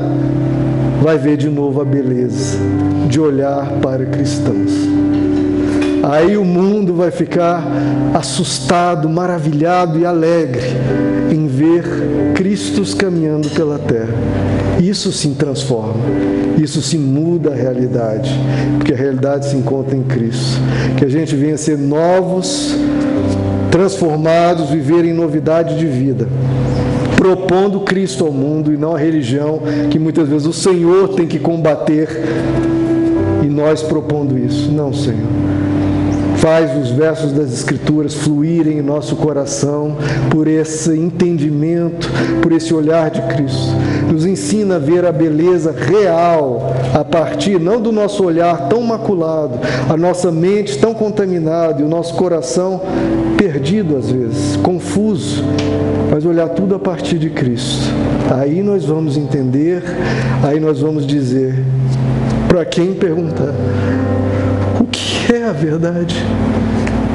vai ver de novo a beleza de olhar para cristãos Aí o mundo vai ficar assustado, maravilhado e alegre em ver Cristos caminhando pela terra. Isso se transforma, isso se muda a realidade, porque a realidade se encontra em Cristo. Que a gente venha ser novos, transformados, viver em novidade de vida propondo Cristo ao mundo e não a religião que muitas vezes o Senhor tem que combater e nós propondo isso. Não, Senhor. Faz os versos das Escrituras fluírem em nosso coração por esse entendimento, por esse olhar de Cristo. Nos ensina a ver a beleza real a partir não do nosso olhar tão maculado, a nossa mente tão contaminada e o nosso coração perdido às vezes, confuso, mas olhar tudo a partir de Cristo. Aí nós vamos entender, aí nós vamos dizer para quem perguntar é a verdade.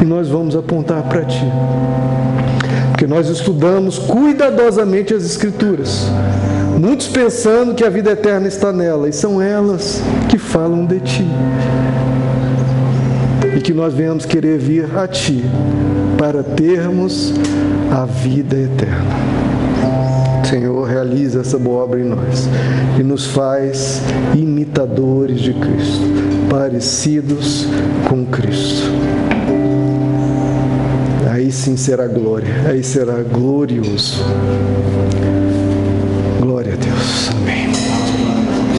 E nós vamos apontar para ti. Porque nós estudamos cuidadosamente as Escrituras. Muitos pensando que a vida eterna está nela, e são elas que falam de ti. E que nós venhamos querer vir a ti para termos a vida eterna. Senhor, realiza essa boa obra em nós e nos faz imitadores de Cristo, parecidos com Cristo. Aí sim será glória, aí será glorioso. Glória a Deus. Amém.